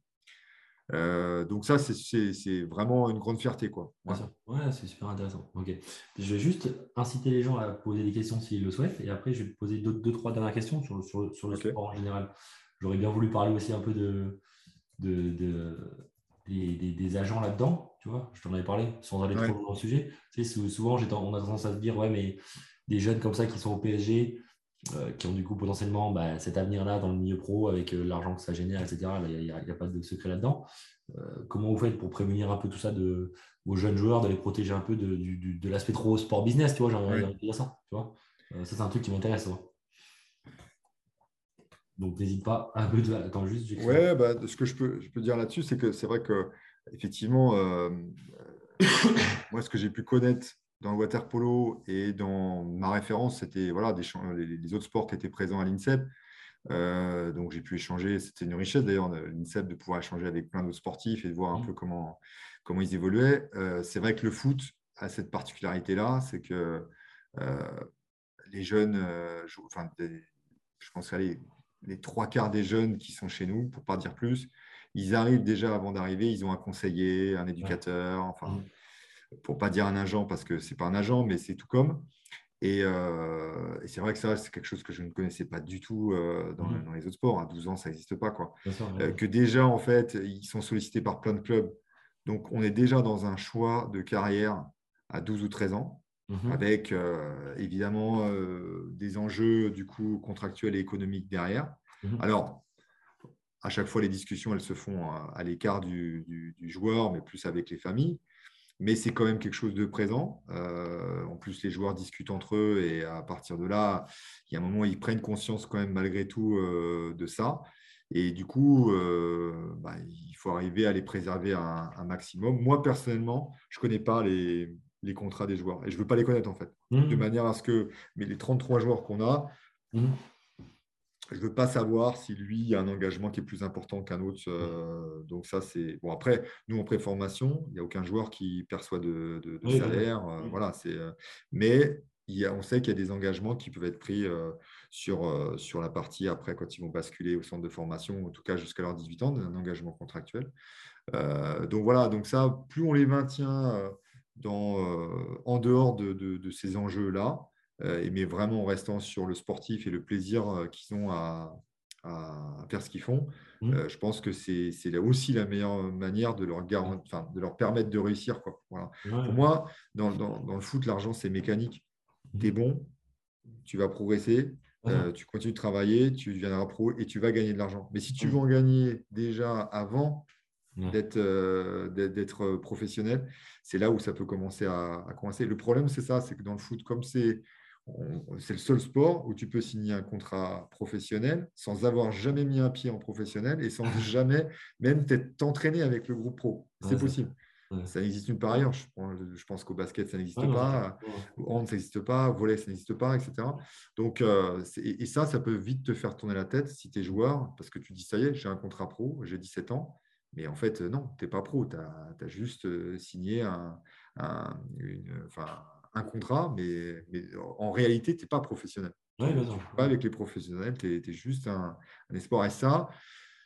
Euh, donc ça, c'est vraiment une grande fierté. Quoi. Ouais, c'est super intéressant. Ok. Je vais juste inciter les gens à poser des questions s'ils le souhaitent. Et après, je vais poser deux, deux trois dernières questions sur, sur, sur le sport en général. J'aurais bien voulu parler aussi un peu de, de, de des, agents là-dedans, tu vois, je t'en avais parlé, sans aller trop loin dans le sujet. Tu sais, souvent, on a tendance à se dire, ouais, mais des jeunes comme ça qui sont au PSG, euh, qui ont du coup potentiellement bah, cet avenir-là dans le milieu pro avec euh, l'argent que ça génère, etc. Il n'y a, pas de secret là-dedans. Euh, comment vous faites pour prévenir un peu tout ça de vos jeunes joueurs, de les protéger un peu de, de, l'aspect trop sport business, tu vois, j'ai envie de dire ça, tu vois. ça, c'est un truc qui m'intéresse. Donc, n'hésite pas un peu de. Attends, juste. Ouais, bah, ce que je peux, je peux dire là-dessus, c'est que c'est vrai que, effectivement, euh, moi, ce que j'ai pu connaître dans le water polo et dans ma référence, c'était voilà, des, les, autres sports qui étaient présents à l'INSEP. Euh, donc, j'ai pu échanger. C'était une richesse d'ailleurs, l'INSEP, de pouvoir échanger avec plein d'autres sportifs et de voir un mmh. peu comment, comment ils évoluaient. Euh, c'est vrai que le foot a cette particularité-là, c'est que les jeunes, enfin, je pense qu'aller les trois quarts des jeunes qui sont chez nous, pour pas dire plus, ils arrivent déjà avant d'arriver, ils ont un conseiller, un éducateur, enfin, mm. pour pas dire un agent parce que c'est pas un agent, mais c'est tout comme. Euh, et, c'est vrai que ça, c'est quelque chose que je ne connaissais pas du tout euh, mm. dans, les autres sports. À 12 ans, ça n'existe pas. Quoi. Euh, que déjà, en fait, ils sont sollicités par plein de clubs. Donc, on est déjà dans un choix de carrière à 12 ou 13 ans. Mhm. avec euh, évidemment euh, des enjeux du coup contractuels et économiques derrière. Mhm. Alors, à chaque fois, les discussions, elles se font à, l'écart du, joueur, mais plus avec les familles. Mais c'est quand même quelque chose de présent. Euh, en plus, les joueurs discutent entre eux et à partir de là, il y a un moment où ils prennent conscience quand même malgré tout de ça. Et du coup, bah, il faut arriver à les préserver un, un maximum. Moi, personnellement, je ne connais pas les, les contrats des joueurs. Et je ne veux pas les connaître, en fait. De Mmh. manière à ce que mais les 33 joueurs qu'on a, Mmh. je ne veux pas savoir si lui a un engagement qui est plus important qu'un autre. euh, donc ça, c'est... Bon, après, nous, en préformation, il n'y a aucun joueur qui perçoit de, de- salaire. euh, voilà, c'est... euh, Mais il y a, on sait qu'il y a des engagements qui peuvent être pris euh, sur, sur la partie après, quand ils vont basculer au centre de formation, en tout cas jusqu'à leurs 18 ans, un engagement contractuel. Donc voilà, donc ça, plus on les maintient dans, euh, en dehors de, de- de ces enjeux-là, euh, mais vraiment en restant sur le sportif et le plaisir euh, qu'ils ont à, à faire ce qu'ils font, Mmh. euh, je pense que c'est là aussi la meilleure manière de leur, garan- enfin, de leur permettre de réussir. Quoi. Voilà. Ouais. Pour moi, dans, dans- dans le foot, l'argent, c'est mécanique. Mmh. Tu es bon, tu vas progresser, euh, tu continues de travailler, tu deviendras pro et tu vas gagner de l'argent. Mais si tu veux en gagner déjà avant Ouais. d'être euh, euh, professionnel, c'est là où ça peut commencer à, à coincer. Le problème, c'est ça, c'est que dans le foot, comme c'est le seul sport où tu peux signer un contrat professionnel sans avoir jamais mis un pied en professionnel et sans jamais même t'être entraîné avec le groupe pro. C'est Ouais, possible. Ça existe nulle part ailleurs. Je, pense qu'au basket, ça n'existe pas. Au hand, ça n'existe pas. Au volley, ça n'existe pas, etc. Donc, euh, et ça, ça peut vite te faire tourner la tête si tu es joueur, parce que tu dis, ça y est, j'ai un contrat pro, j'ai 17 ans. Mais en fait, non, tu n'es pas pro. Tu as, juste euh, signé un, un- une- enfin, un contrat, mais, mais en réalité, tu n'es pas professionnel. Ouais, bien sûr. Pas avec les professionnels, tu es, juste un, un espoir. Et ça,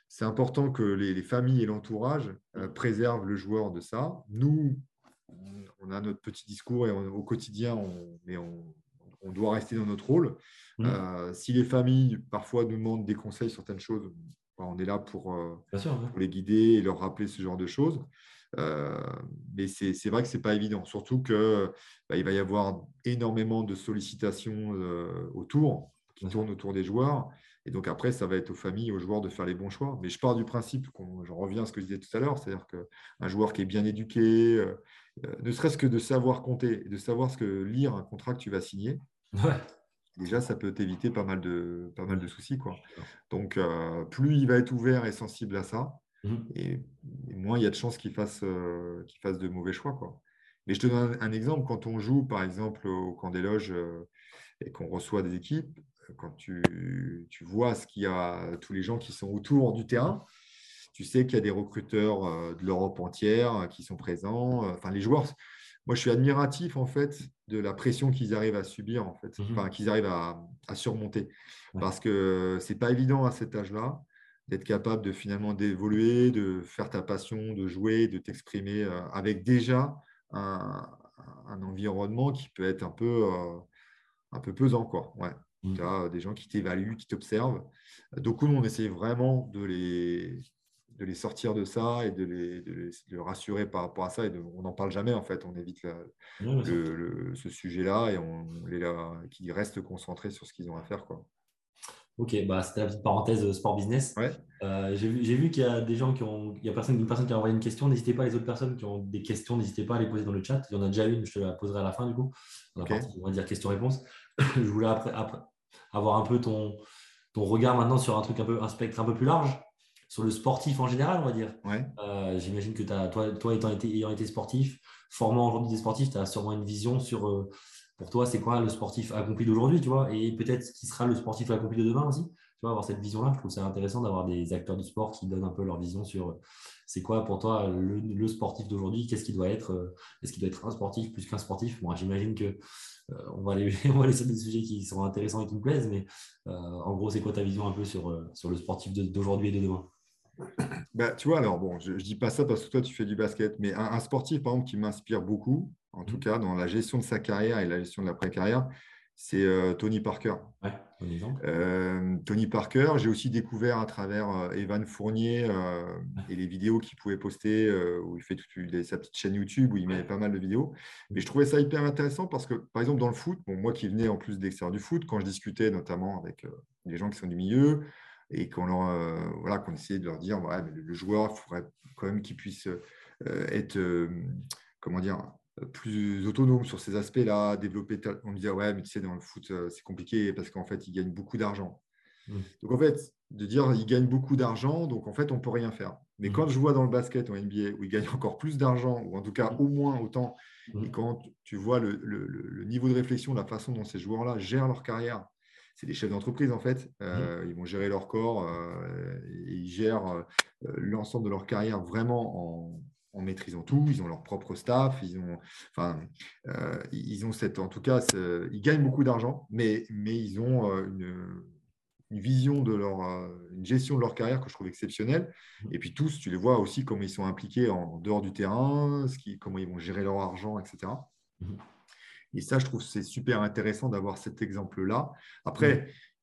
c'est important que les, les familles et l'entourage euh, préservent le joueur de ça. Nous, on- a notre petit discours et on- au quotidien, on, mais on, on doit rester dans notre rôle. Mhm. Euh, si les familles parfois nous demandent des conseils sur certaines choses, bah, on est là pour, euh, Bien sûr. ouais. pour les guider et leur rappeler ce genre de choses. Euh, mais c'est vrai que ce n'est pas évident, surtout qu'il il va y avoir énormément de sollicitations euh, autour, qui tournent autour des joueurs. Et donc après, ça va être aux familles, aux joueurs de faire les bons choix. Mais je pars du principe, j'en reviens à ce que je disais tout à l'heure, c'est-à-dire qu'un joueur qui est bien éduqué, euh, ne serait-ce que de savoir compter et de savoir ce que lire un contrat que tu vas signer, Ouais. Déjà, ça peut t'éviter pas mal de, pas mal de soucis. Quoi. Donc, euh, plus il va être ouvert et sensible à ça, Mhm. et, et moins il y a de chances qu'il fasse, euh, fasse de mauvais choix. Quoi. Mais je te donne un, un exemple. Quand on joue, par exemple, au camp des loges euh, et qu'on reçoit des équipes, quand tu, tu vois ce qu'il y a, tous les gens qui sont autour du terrain, tu sais qu'il y a des recruteurs de l'Europe entière qui sont présents. Enfin, les joueurs, moi, je suis admiratif en fait de la pression qu'ils arrivent à subir, en fait, Mhm. enfin, qu'ils arrivent à, à surmonter. Ouais. Parce que c'est pas évident à cet âge-là d'être capable de finalement d'évoluer, de faire ta passion, de jouer, de t'exprimer euh, avec déjà un, un environnement qui peut être un peu, euh, un peu pesant. Quoi. Ouais. Mhm. Tu as des gens qui t'évaluent, qui t'observent. Donc, nous, on essaie vraiment de les, de les sortir de ça et de les, de les- de les rassurer par rapport à ça. Et de- on n'en parle jamais, en fait. On évite la- sûr. le- le- ce sujet-là et on les là, qui restent concentrés sur ce qu'ils ont à faire. Quoi. Ok, bah, c'était la petite parenthèse euh, sport business. Ouais. Euh, j'ai vu, qu'il y a des gens qui ont. Il y a personne, une personne qui a envoyé une question. N'hésitez pas, les autres personnes qui ont des questions, n'hésitez pas à les poser dans le chat. Il y en a déjà une, je te la poserai à la fin du coup. Dans la Ok. partie, on va dire questions-réponses. je voulais après, après avoir un peu ton, ton regard maintenant sur un truc un peu, un spectre un peu plus large, sur le sportif en général, on va dire. Ouais. Euh, J'imagine que as, toi, toi étant été, ayant été sportif, formant aujourd'hui des sportifs, tu as sûrement une vision sur, euh, pour toi, c'est quoi le sportif accompli d'aujourd'hui, tu vois, et peut-être qui sera le sportif accompli de demain aussi. Tu vois, avoir cette vision-là, je trouve ça intéressant d'avoir des acteurs du sport qui donnent un peu leur vision sur euh, c'est quoi pour toi le, le sportif d'aujourd'hui, qu'est-ce qu'il doit être, est-ce qu'il doit être un sportif plus qu'un sportif? Moi, j'imagine que euh, on, va aller, on va aller sur des sujets qui sont intéressants et qui me plaisent, mais en gros, c'est quoi ta vision un peu sur, sur le sportif d'aujourd'hui et de demain? Bah, tu vois, alors bon, je ne dis pas ça parce que toi, tu fais du basket, mais un, un sportif, par exemple, qui m'inspire beaucoup, en tout Mhm. cas dans la gestion de sa carrière et la gestion de l'après-carrière, c'est euh, Tony Parker. Ouais. Euh, Tony Parker, j'ai aussi découvert à travers euh, Evan Fournier euh, et les vidéos qu'il pouvait poster, où il fait toute sa petite chaîne YouTube où il met pas mal de vidéos. Mais je trouvais ça hyper intéressant parce que, par exemple, dans le foot, bon, moi qui venais en plus de l'extérieur du foot, quand je discutais notamment avec des gens qui sont du milieu et qu'on leur, euh, voilà, qu'on essayait de leur dire, ouais, mais le, le joueur, il faudrait quand même qu'il puisse euh, être, euh, comment dire, plus autonome sur ces aspects-là, développer. On disait, ouais, mais tu sais, dans le foot, c'est compliqué parce qu'en fait, il gagne beaucoup d'argent. Mmh. Donc en fait, de dire ils gagnent beaucoup d'argent, donc en fait, on ne peut rien faire. Mais mmh. quand je vois dans le basket en NBA où ils gagnent encore plus d'argent, ou en tout cas au moins autant, et quand tu vois le, le, niveau de réflexion, la façon dont ces joueurs-là gèrent leur carrière, c'est des chefs d'entreprise en fait. Euh, ils vont gérer leur corps, euh, et ils gèrent euh, l'ensemble de leur carrière vraiment en, en maîtrisant tout. Ils ont leur propre staff. Ils ont, enfin, ils ont cette, en tout cas, ils gagnent beaucoup d'argent, mais, mais ils ont une, une, vision de leur, une gestion de leur carrière que je trouve exceptionnelle. Mmh. Et puis tous, tu les vois aussi comment ils sont impliqués en dehors du terrain, ce qui, comment ils vont gérer leur argent, etc. Mmh. Et ça, je trouve c'est super intéressant d'avoir cet exemple-là. Après,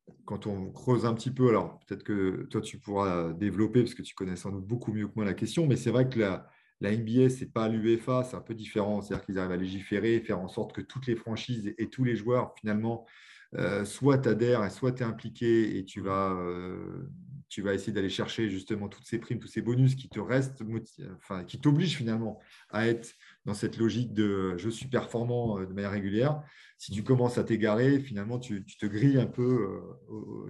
mmh. quand on creuse un petit peu, alors peut-être que toi, tu pourras développer, parce que tu connais sans doute beaucoup mieux que moi la question, mais c'est vrai que la, la NBA, ce n'est pas l'UEFA, c'est un peu différent. C'est-à-dire qu'ils arrivent à légiférer, faire en sorte que toutes les franchises et tous les joueurs, finalement, euh, soit tu adhères, soit tu es impliqué et tu vas, euh, tu vas essayer d'aller chercher justement toutes ces primes, tous ces bonus qui te restent, enfin, qui t'obligent finalement à être dans cette logique de je suis performant euh, de manière régulière. Si tu commences à t'égarer, finalement, tu, te grilles un peu.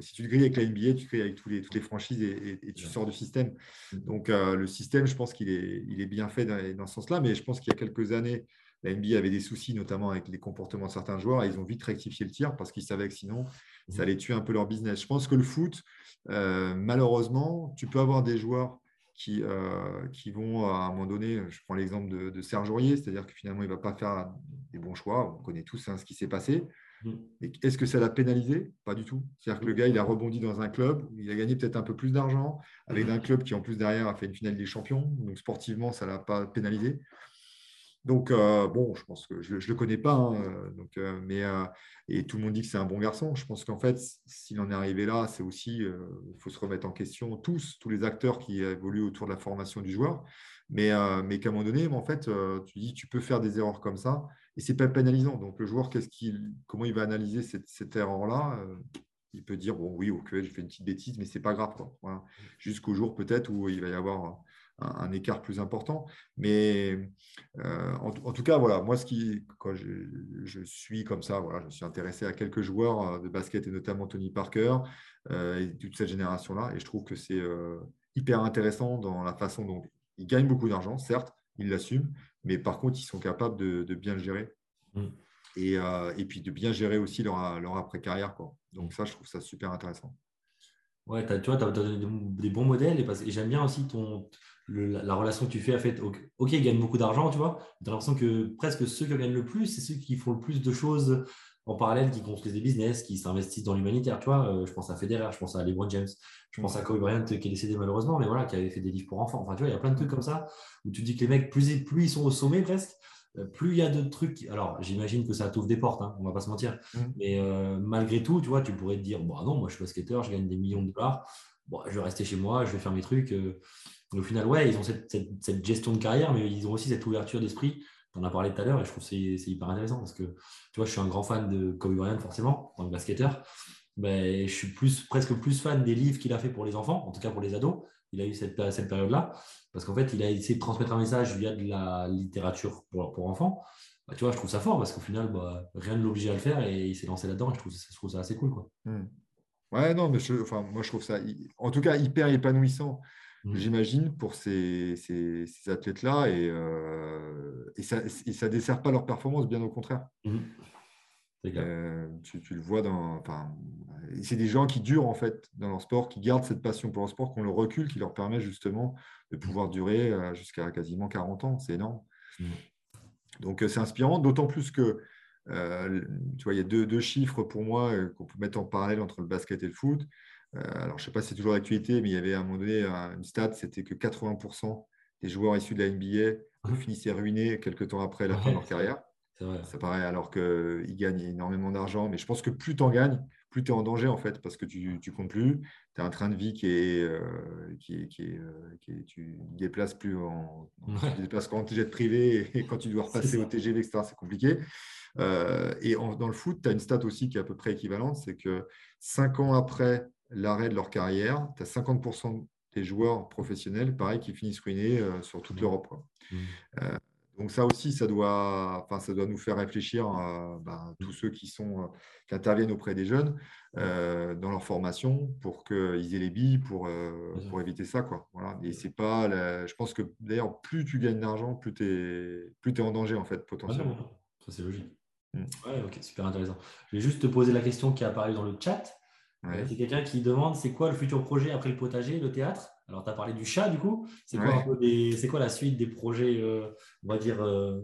si tu te grilles avec la NBA, tu te grilles avec tous les, toutes les franchises et, tu sors du système. Mm. Donc, le système, je pense qu'il est, il est bien fait dans, dans ce sens-là, mais je pense qu'il y a quelques années, la NBA avait des soucis, notamment avec les comportements de certains joueurs, et ils ont vite rectifié le tir parce qu'ils savaient que sinon, ça mhm. allait tuer un peu leur business. Je pense que le foot, euh, malheureusement, tu peux avoir des joueurs qui, euh, qui vont à un moment donné, je prends l'exemple de, Serge Aurier, c'est-à-dire que finalement, il ne va pas faire des bons choix. On connaît tous hein, ce qui s'est passé. Mhm. Est-ce que ça l'a pénalisé? Pas du tout. C'est-à-dire que le gars, il a rebondi dans un club, il a gagné peut-être un peu plus d'argent, avec mhm. un club qui, en plus, derrière, a fait une finale des champions. Donc, sportivement, ça ne l'a pas pénalisé. Donc, euh, bon, je pense que je ne le connais pas, hein, euh, donc, euh, mais, et tout le monde dit que c'est un bon garçon. Je pense qu'en fait, s'il en est arrivé là, c'est aussi, il faut se remettre en question tous, tous les acteurs qui évoluent autour de la formation du joueur, mais, mais qu'à un moment donné, en fait, tu dis, tu peux faire des erreurs comme ça, et c'est pas pénalisant. Donc, le joueur, qu'est-ce qu'il, comment il va analyser cette, cette erreur-là il peut dire bon oui ok j'ai fait une petite bêtise mais c'est pas grave jusqu'au jour peut-être où il va y avoir un, écart plus important. Mais euh, en, tout cas, voilà, moi, ce qui, quand je, suis comme ça, voilà, je me suis intéressé à quelques joueurs euh, de basket et notamment Tony Parker euh, et toute cette génération-là. Et je trouve que c'est hyper intéressant dans la façon dont ils gagnent beaucoup d'argent, certes, ils l'assument, mais par contre, ils sont capables de, bien le gérer. Mm. Et, et, puis de bien gérer aussi leur, leur après-carrière. Donc ça, je trouve ça super intéressant. Ouais, tu vois, tu as, des bons modèles et, j'aime bien aussi ton, la, relation que tu fais. À fait, ok, ils gagnent beaucoup d'argent, tu vois. Tu as l'impression que presque ceux qui gagnent le plus, c'est ceux qui font le plus de choses en parallèle, qui construisent des business, qui s'investissent dans l'humanitaire. Tu vois, euh, je pense à Federer, je pense à LeBron James, je pense à Kobe Bryant qui est décédé malheureusement, mais voilà, qui avait fait des livres pour enfants. Enfin, tu vois, il y a plein de trucs comme ça où tu dis que les mecs, plus, plus ils sont au sommet presque, euh, plus il y a de trucs. Alors, j'imagine que ça t'ouvre des portes, hein, on va pas se mentir. Mmh. Mais euh, malgré tout, tu vois, tu pourrais te dire bon, non, moi je suis basketteur, je gagne des millions de dollars. Bon, je vais rester chez moi, je vais faire mes trucs. Euh. Au final, ouais, ils ont cette, gestion de carrière, mais ils ont aussi cette ouverture d'esprit. Tu en as parlé tout à l'heure et je trouve que c'est hyper intéressant parce que tu vois, je suis un grand fan de Kobe Bryant, forcément, en tant que basketteur. Mais je suis plus, presque plus fan des livres qu'il a fait pour les enfants, en tout cas pour les ados. Il a eu cette, période-là. Parce qu'en fait, il a essayé de transmettre un message via de la littérature pour, enfants. Bah, tu vois, je trouve ça fort parce qu'au final, bah, rien ne l'oblige à le faire et il s'est lancé là-dedans et je trouve, je trouve, ça assez cool. Quoi. Hmm. Ouais, non, mais enfin, moi, je trouve ça, en tout cas, hyper épanouissant, hmm. j'imagine, pour ces, ces, athlètes-là et, euh, et ça ne dessert pas leur performance, bien au contraire. Hmm. Euh, tu, tu, le vois dans. C'est des gens qui durent en fait dans leur sport, qui gardent cette passion pour le sport, qu'on le recul, qui leur permet justement de pouvoir durer euh, jusqu'à quasiment 40 ans. C'est énorme. Mmh. Donc euh, c'est inspirant, d'autant plus que tu vois, il y a deux, deux chiffres pour moi qu'on peut mettre en parallèle entre le basket et le foot. Alors je ne sais pas si c'est toujours d'actualité, mais il y avait à un moment donné une stat, c'était que 80% des joueurs issus de la NBA mmh. finissaient ruinés quelques temps après la fin de leur carrière. Ça paraît alors qu'ils gagnent énormément d'argent, mais je pense que plus tu en gagnes, plus tu es en danger en fait, parce que tu ne comptes plus. Tu as un train de vie qui est. Euh, qui qui est, euh, tu déplaces plus en. Tu déplaces jet privé et quand tu dois repasser au TGV, etc. C'est compliqué. Euh, et dans le foot, tu as une stat aussi qui est à peu près équivalente c'est que cinq ans après l'arrêt de leur carrière, tu as 50% des joueurs professionnels, pareil, qui finissent ruinés sur toute mmh. l'Europe. Mmh. Donc ça aussi, ça doit, enfin, ça doit nous faire réfléchir à ben, tous ceux qui, sont, qui interviennent auprès des jeunes dans leur formation pour qu'ils aient les billes pour, pour éviter ça. Quoi. Voilà. Et c'est pas, je pense que d'ailleurs, plus tu gagnes d'argent, plus tu es, plus es en danger en fait, potentiellement. ça c'est logique. Mm. Ouais, ok, super intéressant. Je vais juste te poser la question qui a apparu dans le chat. C'est quelqu'un qui demande c'est quoi le futur projet après le potager, le théâtre? Alors, tu as parlé du chat, du coup. C'est quoi, quoi, la suite des projets, euh, on va dire, euh,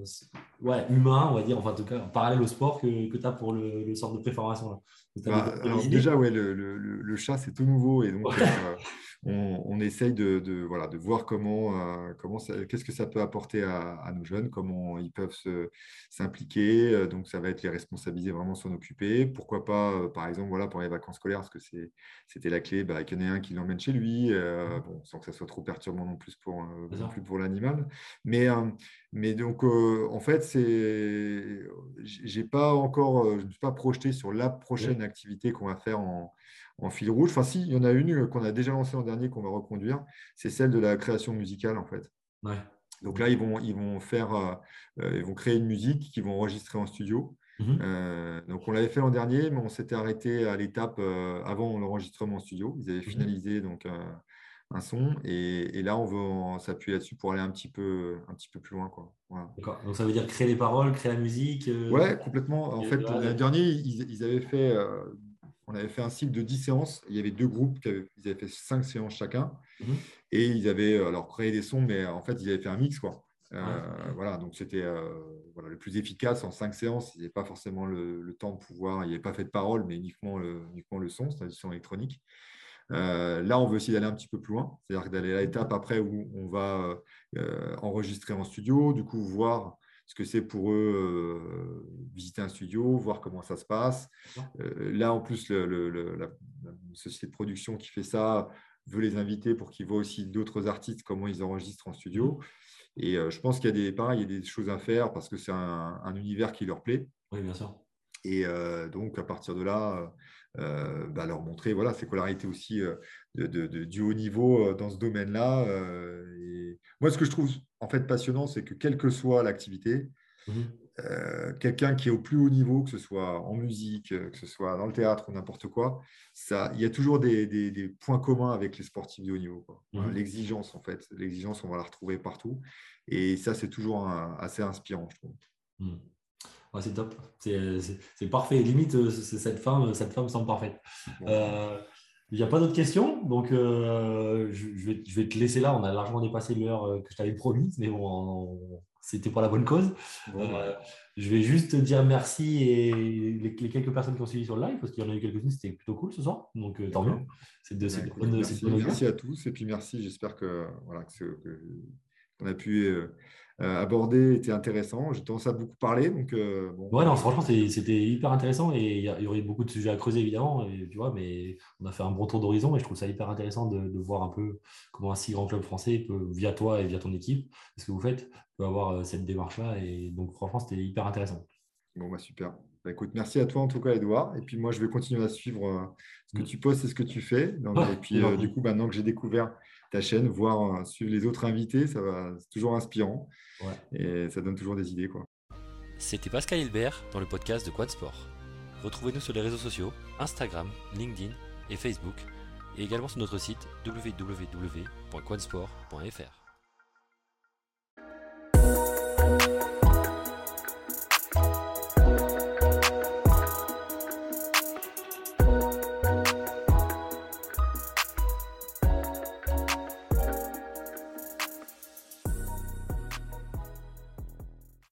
ouais, humains, on va dire, enfin, en tout cas, parallèle au sport que, que tu as pour le, le centre de préparation bah, Déjà, ouais, le, le, le chat, c'est tout nouveau. Et donc, euh, on, essaye de, voilà, de voir comment, euh, comment qu'est-ce que ça peut apporter à, nos jeunes, comment ils peuvent s'impliquer. Euh, donc, ça va être les responsabiliser, vraiment s'en occuper. Pourquoi pas, euh, par exemple, voilà, pour les vacances scolaires, parce que c'était la clé, bah, qu'il y en ait un qui l'emmène chez lui, bon, sans que ça soit trop perturbant non plus pour, plus pour l'animal. Mais, mais donc, en fait, c'est, j'ai pas encore, je ne suis pas projeté sur la prochaine activité qu'on va faire en en fil rouge. Enfin, si, il y en a une euh, qu'on a déjà lancée l'an dernier, qu'on va reconduire, c'est celle de la création musicale, en fait. Donc là, ils vont, ils vont faire, euh, euh, ils vont créer une musique qu'ils vont enregistrer en studio. Mhm. donc on l'avait fait l'an dernier, mais on s'était arrêté à l'étape avant l'enregistrement en studio. Ils avaient mhm. finalisé donc un son et, là on veut s'appuyer là-dessus pour aller un petit peu, un petit peu plus loin. Quoi. D'accord. Donc ça veut dire créer les paroles, créer la musique. Ouais, complètement. En fait, l'an dernier, ils, ils, avaient fait on avait fait un cycle de 10 séances. Il y avait deux groupes, qui avaient, ils avaient fait 5 séances chacun. Mhm. Et ils avaient euh, alors créé des sons, mais en fait, ils avaient fait un mix. Quoi. Euh, voilà, donc c'était euh, voilà, le plus efficace en 5 séances. Il n'y avait pas forcément le, temps de pouvoir, il n'y avait pas fait de parole, mais uniquement le, uniquement le son, c'est-à-dire son électronique. là, on veut aussi d'aller un petit peu plus loin, c'est-à-dire d'aller à l'étape après où on va enregistrer en studio, du coup, voir ce que c'est pour eux euh, visiter un studio, voir comment ça se passe. Euh, là, en plus, la, société de production qui fait ça veut les inviter pour qu'ils voient aussi d'autres artistes, comment ils enregistrent en studio. Mmh. Et euh, je pense qu'il y a des, pareil, il y a des choses à faire parce que c'est un, univers qui leur plaît. Oui, bien sûr. Et donc, à partir de là, bah, leur montrer voilà, ces scolarités aussi de, du haut niveau dans ce domaine-là. Moi, ce que je trouve en fait passionnant, c'est que quelle que soit l'activité, mmh quelqu'un qui est au plus haut niveau, que ce soit en musique, que ce soit dans le théâtre ou n'importe quoi, ça, il y a toujours des, points communs avec les sportifs de haut niveau. Mmh l'exigence, en fait, l'exigence, on va la retrouver partout. Et ça, c'est toujours assez inspirant, je trouve. Mmh c'est top. C'est parfait. Limite, euh, cette femme, cette femme semble parfaite. Euh, il n'y a pas d'autres questions, donc euh, je, vais, je, vais, te laisser là. On a largement dépassé l'heure que je t'avais promise, mais bon, c'était pour la bonne cause. je vais juste te dire merci et les, quelques personnes qui ont suivi sur le live, parce qu'il y en a eu quelques-unes, c'était plutôt cool ce soir, donc tant mieux. De, merci, merci à tous et puis merci. J'espère que voilà qu'on a pu euh, abordé était intéressant. J'ai tendance à beaucoup parler. Donc, euh, Ouais, non, franchement, c'était hyper intéressant et il y, aurait beaucoup de sujets à creuser, évidemment. Et, tu vois, mais on a fait un bon tour d'horizon et je trouve ça hyper intéressant de, voir un peu comment un si grand club français peut, via toi et via ton équipe, ce que vous faites, peut avoir euh, cette démarche-là. Et donc, franchement, c'était hyper intéressant. Bon, bah, super. Bah, écoute, merci à toi en tout cas, Edouard. Et puis moi, je vais continuer à suivre ce que mm. tu postes et ce que tu fais. et puis, du coup, maintenant que j'ai découvert ta chaîne, voir, suivre les autres invités, ça va, c'est toujours inspirant. Et ça donne toujours des idées. Quoi. C'était Pascal Hilbert dans le podcast de Quad Sport. Retrouvez-nous sur les réseaux sociaux, Instagram, LinkedIn et Facebook, et également sur notre site www.quadsport.fr.